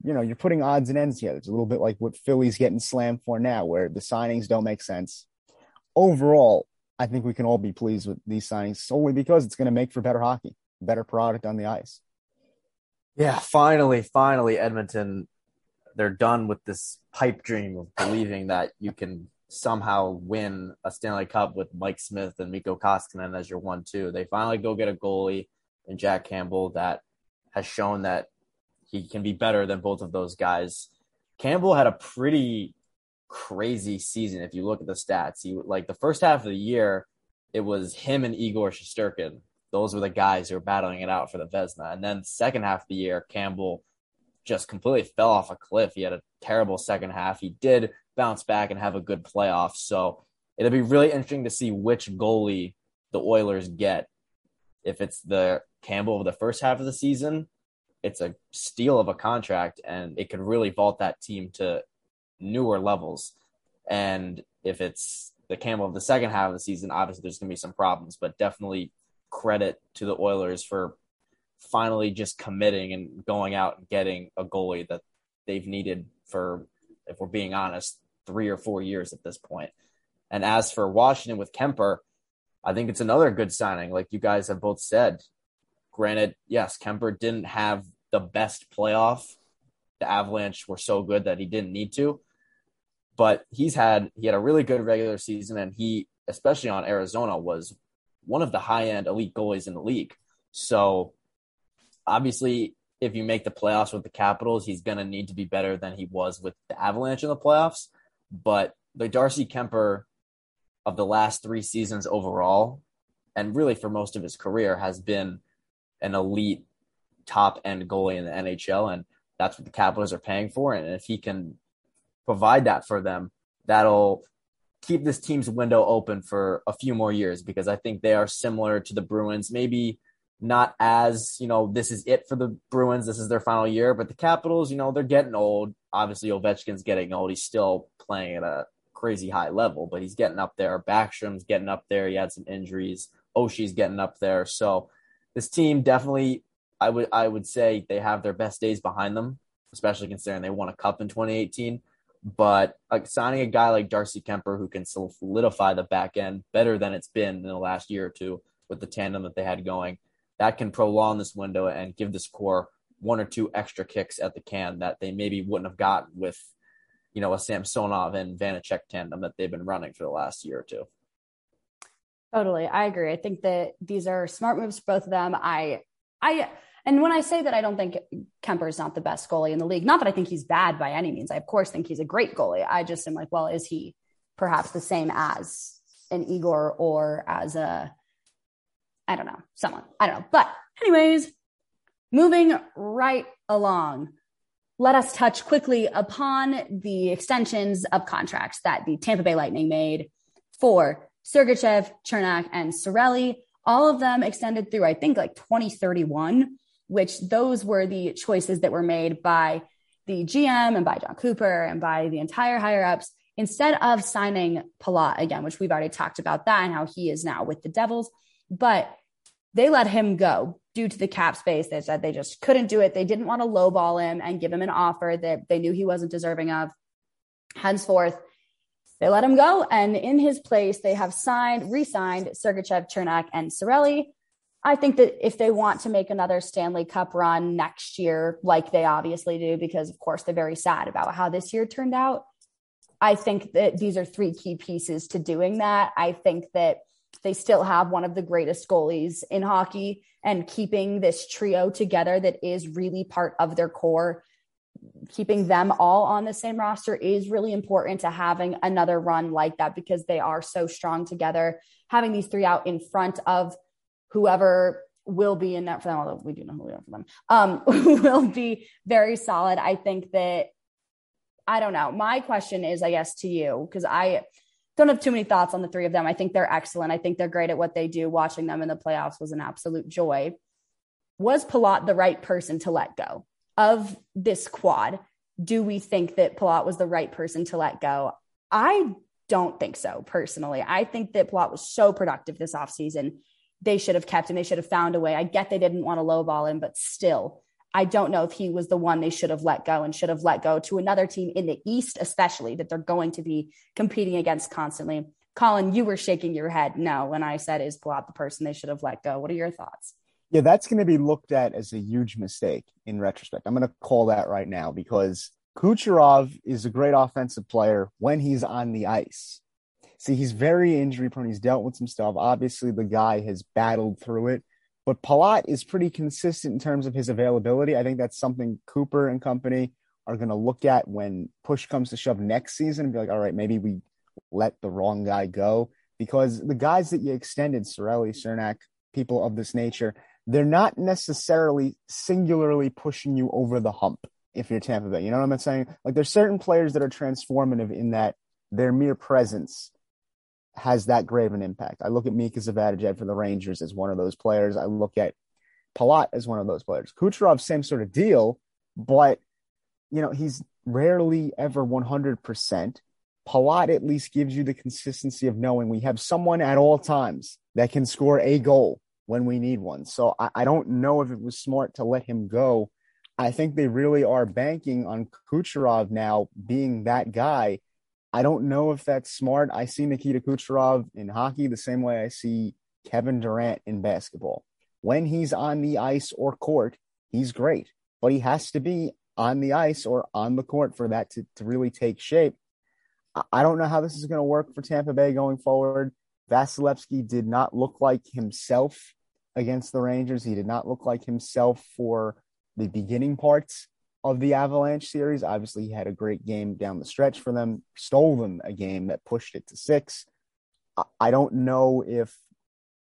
you know you're putting odds and ends together. It's a little bit like what Philly's getting slammed for now, where the signings don't make sense. Overall, I think we can all be pleased with these signings solely because it's going to make for better hockey, better product on the ice. Yeah, finally, finally, Edmonton, they're done with this pipe dream of believing that you can somehow win a Stanley Cup with Mike Smith and Mikko Koskinen as your one two. They finally go get a goalie in Jack Campbell that has shown that he can be better than both of those guys. Campbell had a pretty crazy season if you look at the stats. He like the first half of the year, it was him and Igor Shesterkin those were the guys who were battling it out for the Vezina. And then second half of the year, Campbell just completely fell off a cliff. He had a terrible second half. He did bounce back and have a good playoff. So it'll be really interesting to see which goalie the Oilers get. If it's the Campbell of the first half of the season, it's a steal of a contract and it could really vault that team to newer levels. And if it's the Campbell of the second half of the season, obviously there's going to be some problems, but definitely credit to the Oilers for finally just committing and going out and getting a goalie that they've needed for, if we're being honest, three or four years at this point. And as for Washington with Kuemper, I think it's another good signing, like you guys have both said. Granted, yes, Kuemper didn't have the best playoff. The Avalanche were so good that he didn't need to. But he's had he had a really good regular season and he especially on Arizona was one of the high end elite goalies in the league. So obviously, if you make the playoffs with the Capitals, he's going to need to be better than he was with the Avalanche in the playoffs. But the Darcy Kuemper of the last three seasons overall, and really for most of his career, has been an elite top end goalie in the NHL. And that's what the Capitals are paying for. And if he can provide that for them, that'll keep this team's window open for a few more years because I think they are similar to the Bruins, maybe not as, you know, this is it for the Bruins. This is their final year. But the Capitals, you know, they're getting old. Obviously, Ovechkin's getting old. He's still playing at a crazy high level, but he's getting up there. Backstrom's getting up there. He had some injuries. Oshie's getting up there. So this team definitely, I would I would say they have their best days behind them, especially considering they won a cup in 2018. But like signing a guy like Darcy Kuemper who can solidify the back end better than it's been in the last year or two with the tandem that they had going, that can prolong this window and give this core one or two extra kicks at the can that they maybe wouldn't have gotten with, you know, a Samsonov and Vanecek tandem that they've been running for the last year or two. Totally. I agree. I think that these are smart moves both of them. I, I, and when I say that I don't think Kuemper is not the best goalie in the league, not that I think he's bad by any means. I, of course, think he's a great goalie. I just am like, well, is he perhaps the same as an Igor or as a, I don't know, someone. I don't know. But, anyways, moving right along, let us touch quickly upon the extensions of contracts that the Tampa Bay Lightning made for Sergachev, Cernak, and Cirelli. All of them extended through, I think, like 2031, which those were the choices that were made by the GM and by Jon Cooper and by the entire higher ups instead of signing Palat again, which we've already talked about that and how he is now with the Devils. But they let him go due to the cap space. They said they just couldn't do it. They didn't want to lowball him and give him an offer that they knew he wasn't deserving of. Henceforth, they let him go. And in his place, they have signed, re signed Sergachev, Cernak, and Cirelli. I think that if they want to make another Stanley Cup run next year, like they obviously do, because of course they're very sad about how this year turned out, I think that these are three key pieces to doing that. I think that they still have one of the greatest goalies in hockey and keeping this trio together that is really part of their core keeping them all on the same roster is really important to having another run like that because they are so strong together. Having these three out in front of whoever will be in net for them, although we do know who we are for them, um, will be very solid. I think that, I don't know. My question is, I guess, to you, because I don't have too many thoughts on the three of them. I think they're excellent. I think they're great at what they do. Watching them in the playoffs was an absolute joy. Was Palat the right person to let go? of this quad, do we think that Palat was the right person to let go? I don't think so personally. I think that Palat was so productive this offseason. They should have kept him. They should have found a way. I get they didn't want to lowball him, but still, I don't know if he was the one they should have let go and should have let go to another team in the East, especially that they're going to be competing against constantly. Colin, you were shaking your head no when I said, is Palat the person they should have let go? What are your thoughts? Yeah, that's going to be looked at as a huge mistake in retrospect. I'm going to call that right now because Kucherov is a great offensive player when he's on the ice. See, he's very injury prone. He's dealt with some stuff. Obviously, the guy has battled through it, but Palat is pretty consistent in terms of his availability. I think that's something Cooper and company are going to look at when push comes to shove next season and be like, all right, maybe we let the wrong guy go because the guys that you extended, Cirelli, Cernak, people of this nature, they're not necessarily singularly pushing you over the hump if you're Tampa Bay. You know what I'm saying? Like there's certain players that are transformative in that their mere presence has that grave an impact. I look at Mika Zibanejad for the Rangers as one of those players. I look at Palat as one of those players. Kucherov, same sort of deal, but you know he's rarely ever 100%. Palat at least gives you the consistency of knowing we have someone at all times that can score a goal when we need one. So I, I don't know if it was smart to let him go. I think they really are banking on Kucherov now being that guy. I don't know if that's smart. I see Nikita Kucherov in hockey the same way I see Kevin Durant in basketball. When he's on the ice or court, he's great, but he has to be on the ice or on the court for that to, to really take shape. I don't know how this is going to work for Tampa Bay going forward. Vasilevskiy did not look like himself against the Rangers. He did not look like himself for the beginning parts of the Avalanche series. Obviously, he had a great game down the stretch for them, stole them a game that pushed it to six. I don't know if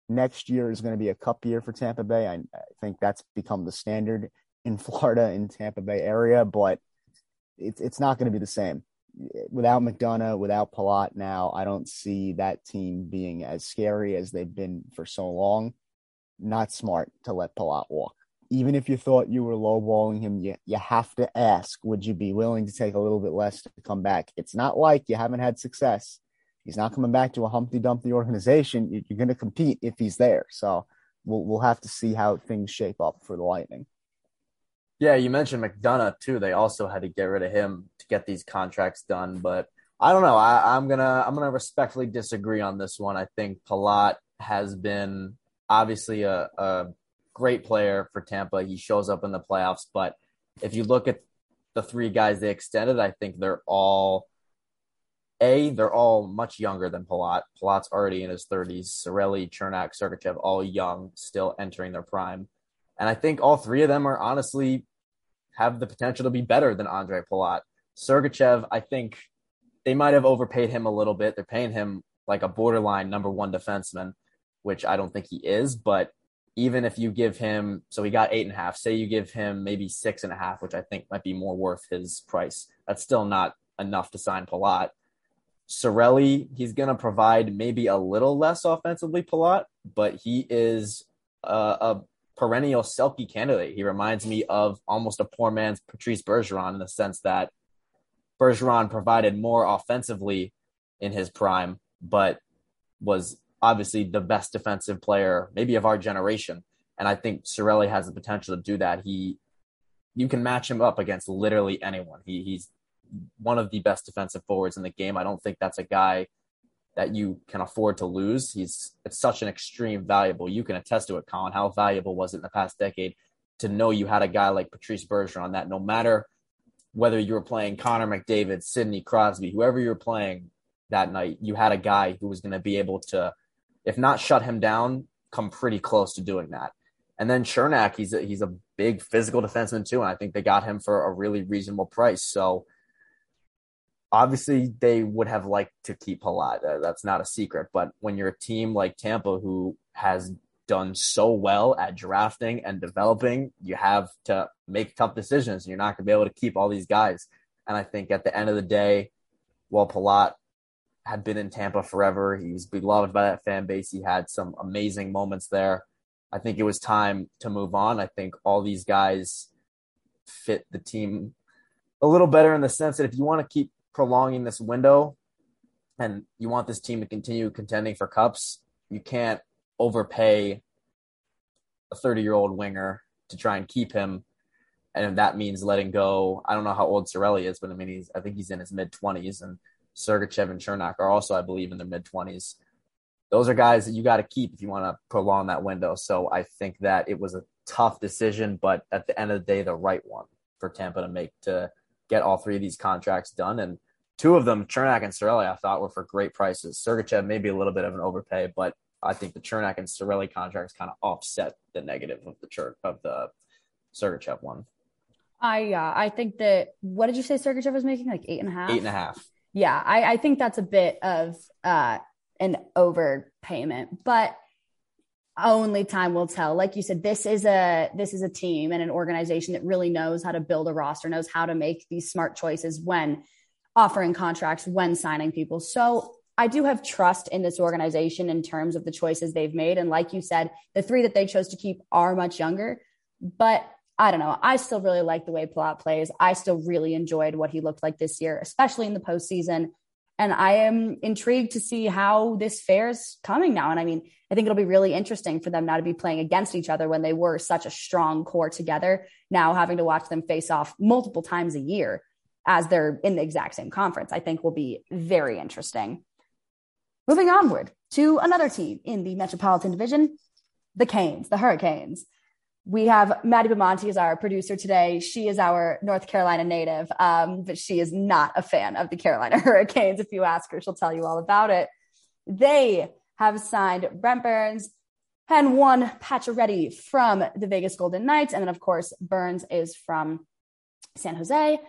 next year is going to be a cup year for Tampa Bay. I, I think that's become the standard in Florida in Tampa Bay area, but it's it's not going to be the same without McDonagh, without Palat now, I don't see that team being as scary as they've been for so long. not smart to let Palat walk. Even if you thought you were lowballing him, you, you have to ask, would you be willing to take a little bit less to come back? It's not like you haven't had success. He's not coming back to a Humpty Dumpty organization. You're going to compete if he's there. So we'll, we'll have to see how things shape up for the Lightning. Yeah, you mentioned McDonagh too. They also had to get rid of him to get these contracts done, but I don't know. I, am gonna I'm gonna respectfully disagree on this one. I think Palat has been obviously a, a great player for Tampa. He shows up in the playoffs, but if you look at the three guys they extended, I think they're all a they're all much younger than Palat. Palat's already in his 30s. Cirelli, Cernak, Sergachev, all young, still entering their prime, and I think all three of them are honestly have the potential to be better than Andre Palat. Sergachev, I think they might have overpaid him a little bit. They're paying him like a borderline number one defenseman, which I don't think he is. But even if you give him, so he got eight and a half, say you give him maybe six and a half, which I think might be more worth his price. That's still not enough to sign Palat. Cirelli, he's going to provide maybe a little less offensively, Palat, but he is a, a perennial Selke candidate. He reminds me of almost a poor man's Patrice Bergeron in the sense that Bergeron provided more offensively in his prime, but was obviously the best defensive player, maybe of our generation. And I think Cirelli has the potential to do that. He, you can match him up against literally anyone. He, he's one of the best defensive forwards in the game. I don't think that's a guy that you can afford to lose. He's it's such an extreme valuable. You can attest to it, Colin. How valuable was it in the past decade to know you had a guy like Patrice Bergeron that no matter whether you were playing Connor McDavid, Sidney Crosby, whoever you were playing that night, you had a guy who was going to be able to, if not shut him down, come pretty close to doing that. And then Cernak, he's a, he's a big physical defenseman too, and I think they got him for a really reasonable price. So obviously they would have liked to keep Palat. Uh, that's not a secret. But when you're a team like Tampa who has done so well at drafting and developing, you have to make tough decisions. You're not going to be able to keep all these guys. And I think at the end of the day, while Palat had been in Tampa forever, he's beloved by that fan base. He had some amazing moments there. I think it was time to move on. I think all these guys fit the team a little better in the sense that if you want to keep prolonging this window and you want this team to continue contending for cups, you can't overpay a 30 year old winger to try and keep him. And that means letting go, I don't know how old Cirelli is, but I mean, he's, I think he's in his mid 20s, and Sergachev and Cernak are also, I believe, in their mid 20s. Those are guys that you got to keep if you want to prolong that window. So I think that it was a tough decision, but at the end of the day, the right one for Tampa to make to get all three of these contracts done. And two of them, Cernak and Cirelli, I thought were for great prices. Sergachev maybe a little bit of an overpay, but I think the Cernak and Cirelli contracts kind of offset the negative of the Chur- of the Sergachev one. I uh, I think that what did you say Sergachev was making like eight and a half? Eight and a half. Yeah, I, I think that's a bit of uh, an overpayment, but only time will tell. Like you said, this is a this is a team and an organization that really knows how to build a roster, knows how to make these smart choices when offering contracts, when signing people. So I do have trust in this organization in terms of the choices they've made. And like you said, the three that they chose to keep are much younger. But I don't know. I still really like the way Palat plays. I still really enjoyed what he looked like this year, especially in the postseason. And I am intrigued to see how this fares coming now. And I mean, I think it'll be really interesting for them now to be playing against each other when they were such a strong core together. Now having to watch them face off multiple times a year as they're in the exact same conference, I think will be very interesting. Moving onward to another team in the Metropolitan Division, the Canes, the Hurricanes. We have Maddie Bamonte as our producer today. She is our North Carolina native, um, but she is not a fan of the Carolina Hurricanes. If you ask her, she'll tell you all about it. They have signed Brent Burns and one Pacioretty from the Vegas Golden Knights. And then, of course, Burns is from San Jose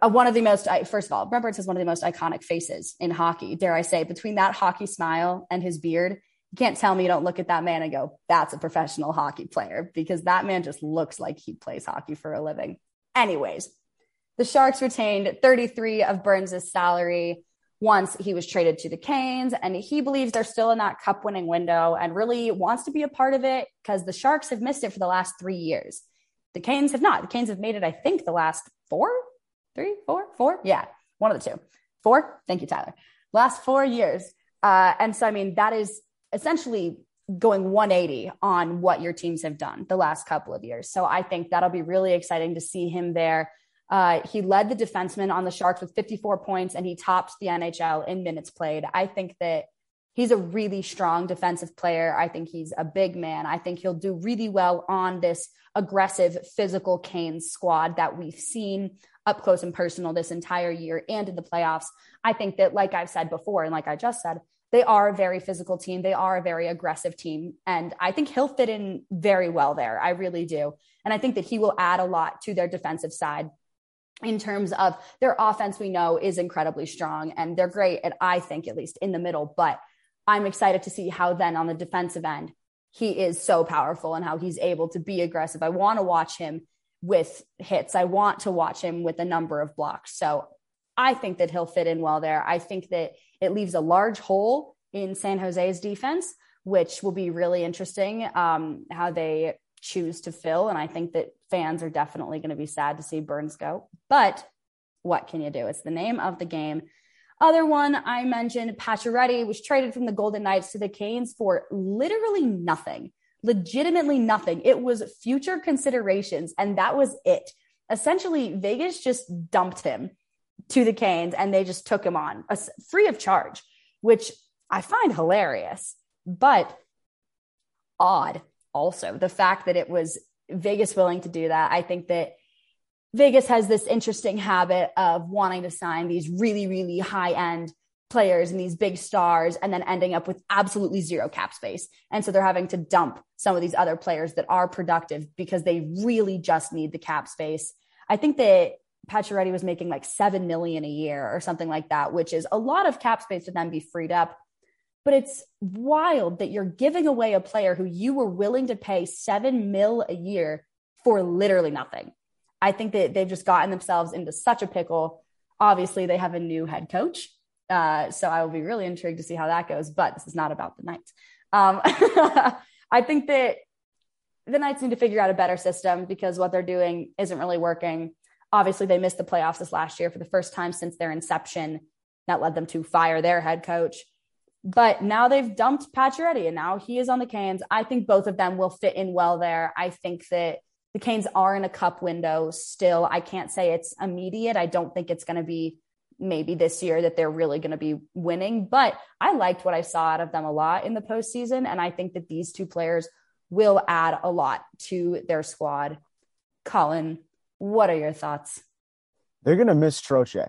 uh, one of the most, first of all, Brent Burns has one of the most iconic faces in hockey, dare I say. Between that hockey smile and his beard, you can't tell me you don't look at that man and go, that's a professional hockey player, because that man just looks like he plays hockey for a living. Anyways, the Sharks retained 33 of Burns' salary, once he was traded to the Canes, and he believes they're still in that cup winning window and really wants to be a part of it because the Sharks have missed it for the last three years. The Canes have not. The Canes have made it, I think, the last four, three, four, four. Yeah, one of the two. Four. Thank you, Tyler. Last four years. Uh, and so, I mean, that is essentially going 180 on what your teams have done the last couple of years. So I think that'll be really exciting to see him there. Uh, he led the defenseman on the Sharks with 54 points and he topped the NHL in minutes played. I think that he's a really strong defensive player. I think he's a big man. I think he'll do really well on this aggressive, physical Canes squad that we've seen up close and personal this entire year and in the playoffs. I think that, like I've said before, and like I just said, they are a very physical team. They are a very aggressive team. And I think he'll fit in very well there. I really do. And I think that he will add a lot to their defensive side in terms of their offense, we know is incredibly strong and they're great at, I think, at least in the middle. But I'm excited to see how then on the defensive end, he is so powerful and how he's able to be aggressive. I want to watch him with hits. I want to watch him with a number of blocks. So I think that he'll fit in well there. I think that it leaves a large hole in San Jose's defense, which will be really interesting um, how they choose to fill. And I think that fans are definitely going to be sad to see Burns go. But what can you do? It's the name of the game. Other one I mentioned, Pacioretty was traded from the Golden Knights to the Canes for literally nothing, legitimately nothing. It was future considerations, and that was it. Essentially, Vegas just dumped him to the Canes and they just took him on a, free of charge, which I find hilarious, but odd also. The fact that it was Vegas willing to do that, I think that Vegas has this interesting habit of wanting to sign these really, really high end players and these big stars and then ending up with absolutely zero cap space. And so they're having to dump some of these other players that are productive because they really just need the cap space. I think that Pacioretty was making like 7 million a year or something like that, which is a lot of cap space to then be freed up. But it's wild that you're giving away a player who you were willing to pay 7 mil a year for literally nothing. I think that they've just gotten themselves into such a pickle. Obviously, they have a new head coach. Uh, so I will be really intrigued to see how that goes. But this is not about the Knights. Um, I think that the Knights need to figure out a better system because what they're doing isn't really working. Obviously, they missed the playoffs this last year for the first time since their inception. That led them to fire their head coach. But now they've dumped Pacioretty and now he is on the Canes. I think both of them will fit in well there. I think that the Canes are in a cup window still. I can't say it's immediate. I don't think it's going to be maybe this year that they're really going to be winning, but I liked what I saw out of them a lot in the postseason. And I think that these two players will add a lot to their squad. Colin, what are your thoughts? They're going to miss Trocheck.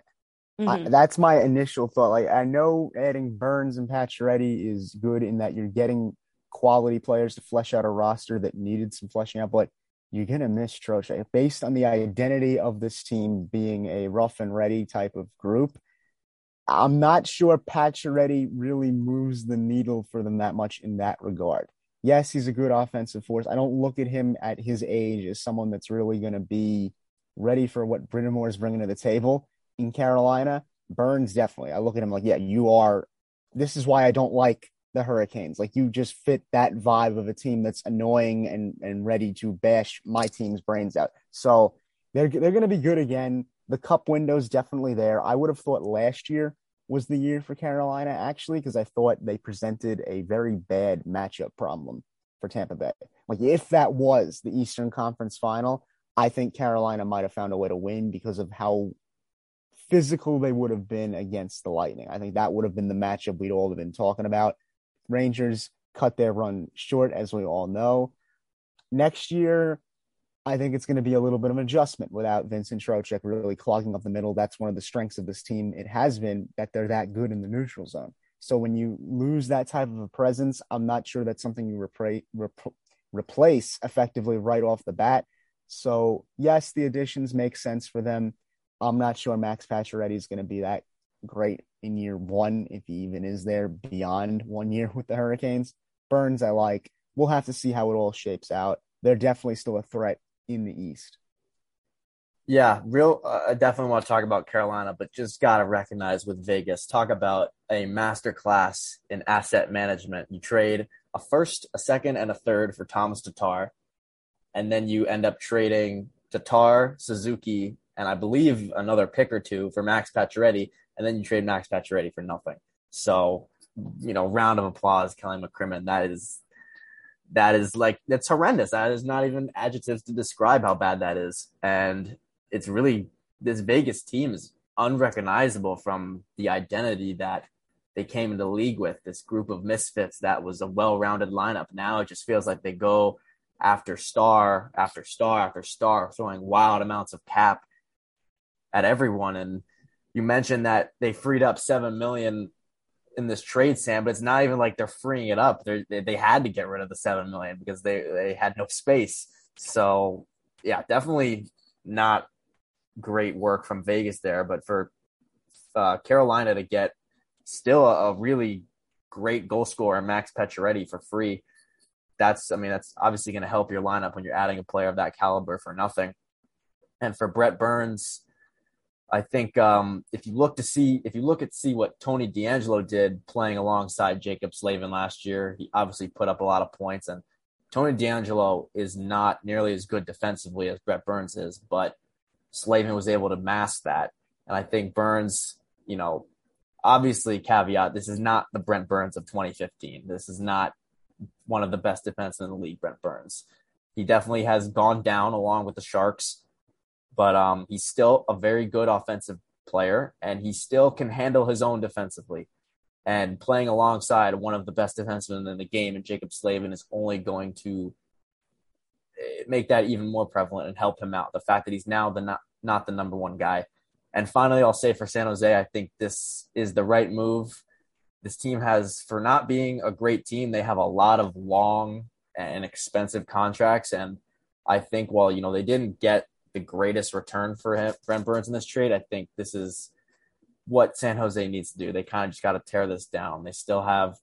Mm-hmm. that's my initial thought. Like I know adding Burns and Pacioretty is good in that you're getting quality players to flesh out a roster that needed some fleshing out, but you're gonna miss Trocheck based on the identity of this team being a rough and ready type of group. I'm not sure Pacioretty really moves the needle for them that much in that regard. Yes, he's a good offensive force. I don't look at him at his age as someone that's really going to be ready for what Brind'Amour is bringing to the table in Carolina. Burns definitely. I look at him like, yeah, you are. This is why I don't like the Hurricanes. Like you just fit that vibe of a team that's annoying and and ready to bash my team's brains out. So they're they're going to be good again. The cup window's definitely there. I would have thought last year was the year for Carolina actually because I thought they presented a very bad matchup problem for Tampa Bay. Like if that was the Eastern Conference final, I think Carolina might have found a way to win because of how physical they would have been against the Lightning. I think that would have been the matchup we'd all have been talking about. Rangers cut their run short, as we all know. Next year, I think it's going to be a little bit of an adjustment without Vincent Trocheck really clogging up the middle. That's one of the strengths of this team. It has been that they're that good in the neutral zone. So when you lose that type of a presence, I'm not sure that's something you repra- rep- replace effectively right off the bat. So yes, the additions make sense for them. I'm not sure Max Pacioretty is going to be that great in year one, if he even is there beyond one year with the Hurricanes. Burns, I like. We'll have to see how it all shapes out. They're definitely still a threat in the East. Yeah, real. Uh, I definitely want to talk about Carolina, but just gotta recognize with Vegas. Talk about a masterclass in asset management. You trade a first, a second, and a third for Tomas Tatar, and then you end up trading Tatar, Suzuki, and I believe another pick or two for Max Pacioretty, and then you trade Max Pacioretty for nothing. So, you know, round of applause, Kelly McCrimmon. That is that is like that's horrendous. That is not even adjectives to describe how bad that is. And it's really this Vegas team is unrecognizable from the identity that they came into the league with. This group of misfits that was a well-rounded lineup. Now it just feels like they go after star after star after star, throwing wild amounts of cap at everyone. And you mentioned that they freed up seven million in this trade, Sam, but it's not even like they're freeing it up. They're, they they had to get rid of the seven million because they they had no space. So yeah, definitely not great work from Vegas there. But for uh, Carolina to get still a, a really great goal scorer, Max Pacioretty, for free, that's I mean that's obviously going to help your lineup when you're adding a player of that caliber for nothing. And for Brent Burns, I think um, if you look to see if you look at see what Tony DeAngelo did playing alongside Jaccob Slavin last year, he obviously put up a lot of points. And Tony DeAngelo is not nearly as good defensively as Brent Burns is, but Slavin was able to mask that. And I think Burns, you know, obviously caveat, this is not the Brent Burns of 2015. This is not one of the best defensemen in the league, Brent Burns. He definitely has gone down along with the Sharks but um, he's still a very good offensive player, and he still can handle his own defensively. And playing alongside one of the best defensemen in the game, and Jaccob Slavin, is only going to eh, make that even more prevalent and help him out. The fact that he's now the not not the number one guy. And finally, I'll say for San Jose, I think this is the right move. This team has, for not being a great team, they have a lot of long and expensive contracts. And I think while you know they didn't get the greatest return for him, Brent Burns in this trade. I think this is what San Jose needs to do. They kind of just got to tear this down. They still have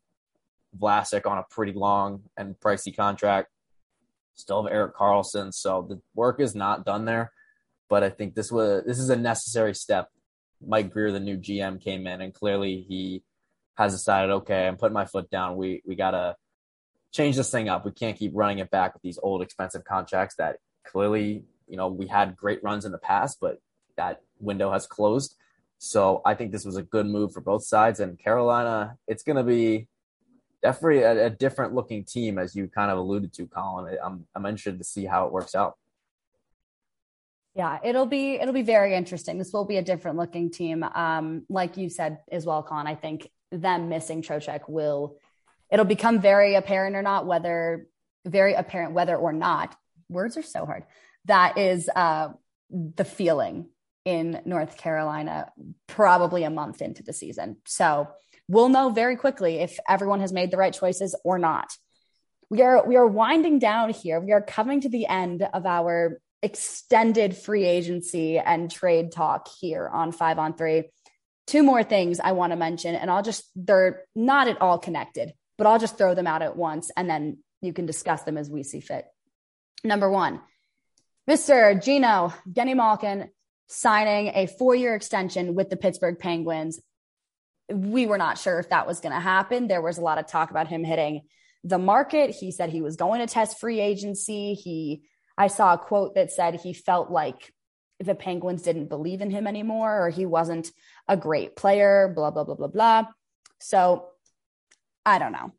Vlasic on a pretty long and pricey contract. Still have Erik Karlsson. so the work is not done there. But I think this was this is a necessary step. Mike Grier, the new GM, came in and clearly he has decided, okay, I'm putting my foot down. We we gotta change this thing up. We can't keep running it back with these old expensive contracts that clearly you know, we had great runs in the past, but that window has closed. So I think this was a good move for both sides. And Carolina, it's to be definitely a, a, different looking team, as you kind of alluded to, Colin. I'm I'm interested to see how it works out. Yeah, it'll be it'll be very interesting. This will be a different looking team. Um, like you said as well, Colin. I think them missing Trocheck will it'll become very apparent or not whether very apparent whether or not words are so hard that is uh, the feeling in North Carolina, probably a month into the season. So we'll know very quickly if everyone has made the right choices or not. We are we are winding down here. We are coming to the end of our extended free agency and trade talk here on Five on Three. Two more things I want to mention, and I'll just they're not at all connected, but I'll just throw them out at once, and then you can discuss them as we see fit. Number one, Mr. Geno Genny Malkin signing a four year extension with the Pittsburgh Penguins. We were not sure if that was going to happen. There was a lot of talk about him hitting the market. He said he was going to test free agency. He, I saw a quote that said he felt like the Penguins didn't believe in him anymore or he wasn't a great player, blah, blah, blah, blah, blah. So I don't know.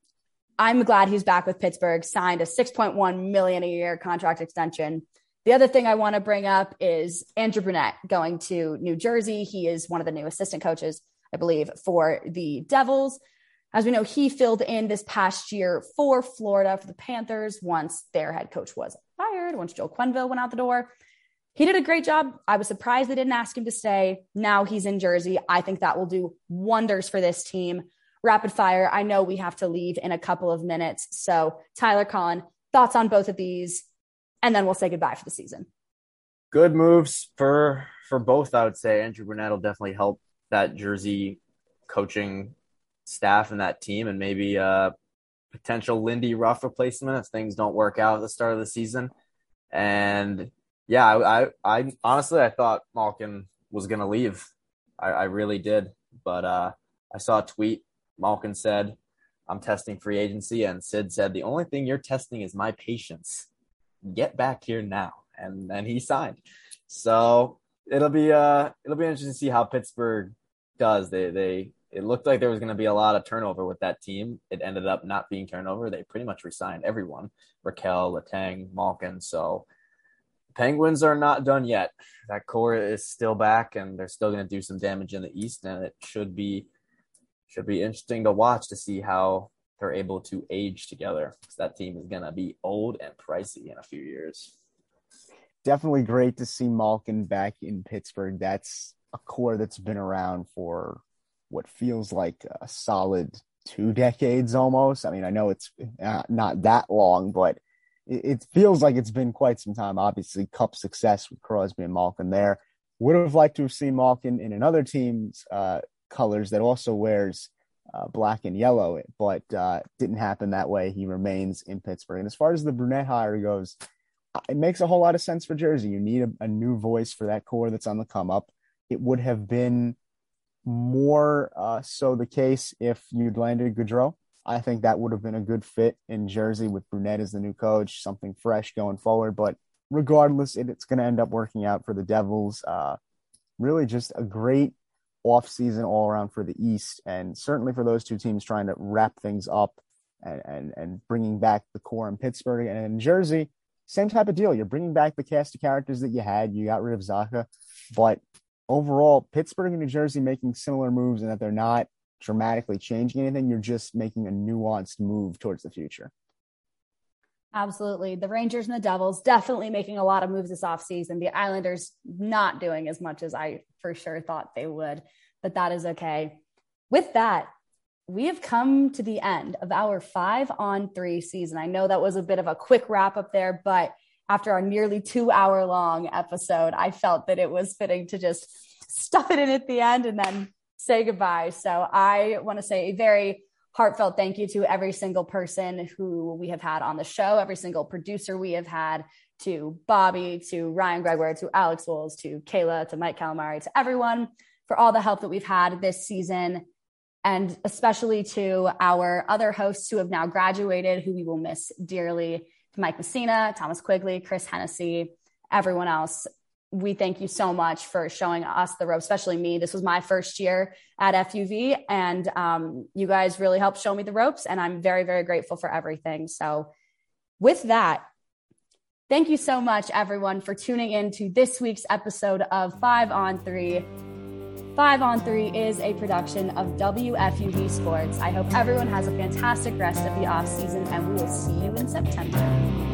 I'm glad he's back with Pittsburgh, signed a 6.1 million a year contract extension. The other thing I want to bring up is Andrew Brunette going to New Jersey. He is one of the new assistant coaches, I believe, for the Devils. As we know, he filled in this past year for Florida for the Panthers once their head coach was fired, once Joe Quenneville went out the door. He did a great job. I was surprised they didn't ask him to stay. Now he's in Jersey. I think that will do wonders for this team. Rapid fire. I know we have to leave in a couple of minutes. So, Tyler Collin, thoughts on both of these? and then we'll say goodbye for the season. Good moves for for both, I would say. Andrew Brunette will definitely help that Jersey coaching staff and that team, and maybe a potential Lindy Ruff replacement if things don't work out at the start of the season. And Yeah, I, I, I honestly I thought Malkin was gonna leave. I, I really did, but uh, I saw a tweet. Malkin said, "I'm testing free agency," and Sid said, "The only thing you're testing is my patience. Get back here now." And then he signed. So it'll be uh it'll be interesting to see how Pittsburgh does. They they it looked like there was going to be a lot of turnover with that team. It ended up not being turnover. They pretty much resigned everyone: Rakell, Letang, Malkin. So Penguins are not done yet. That core is still back, and they're still going to do some damage in the East, and it should be should be interesting to watch to see how they're able to age together. Because that team is going to be old and pricey in a few years. Definitely great to see Malkin back in Pittsburgh. That's a core that's been around for what feels like a solid two decades almost. I mean, I know it's uh, not that long, but it, feels like it's been quite some time. Obviously, Cup success with Crosby and Malkin there. Would have liked to have seen Malkin in another team's uh, colors that also wears uh, black and yellow, but uh, didn't happen that way. He remains in Pittsburgh. And as far as the Brunette hire goes, it makes a whole lot of sense for Jersey. You need a, a new voice for that core that's on the come up. It would have been more uh, so the case if you'd landed Gaudreau. I think that would have been a good fit in Jersey with Brunette as the new coach, something fresh going forward. But regardless, it, it's going to end up working out for the Devils. Uh, really, just a great offseason all around for the East, and certainly for those two teams trying to wrap things up and, and, and bringing back the core in Pittsburgh and in Jersey. Same type of deal. You're bringing back the cast of characters that you had. You got rid of Zacha, but overall, Pittsburgh and New Jersey making similar moves and that they're not dramatically changing anything. You're just making a nuanced move towards the future. Absolutely. The Rangers and the Devils definitely making a lot of moves this offseason. The Islanders not doing as much as I for sure thought they would, but that is okay. With that, we have come to the end of our five on three season. I know that was a bit of a quick wrap up there, but after our nearly two hour long episode, I felt that it was fitting to just stuff it in at the end and then say goodbye. So I want to say a very heartfelt thank you to every single person who we have had on the show, every single producer we have had, to Bobby, to Ryan Gregor, to Alex Wolves, to Kayla, to Mike Calamari, to everyone for all the help that we've had this season. And especially to our other hosts who have now graduated, who we will miss dearly to Mike Messina, Thomas Quigley, Chris Hennessy, everyone else. We thank you so much for showing us the ropes, especially me. This was my first year at FUV, and um, you guys really helped show me the ropes, and I'm very, very grateful for everything. So, with that, thank you so much, everyone, for tuning in to this week's episode of Five on Three. Five on Three is a production of WFUV Sports. I hope everyone has a fantastic rest of the off season, and we will see you in September.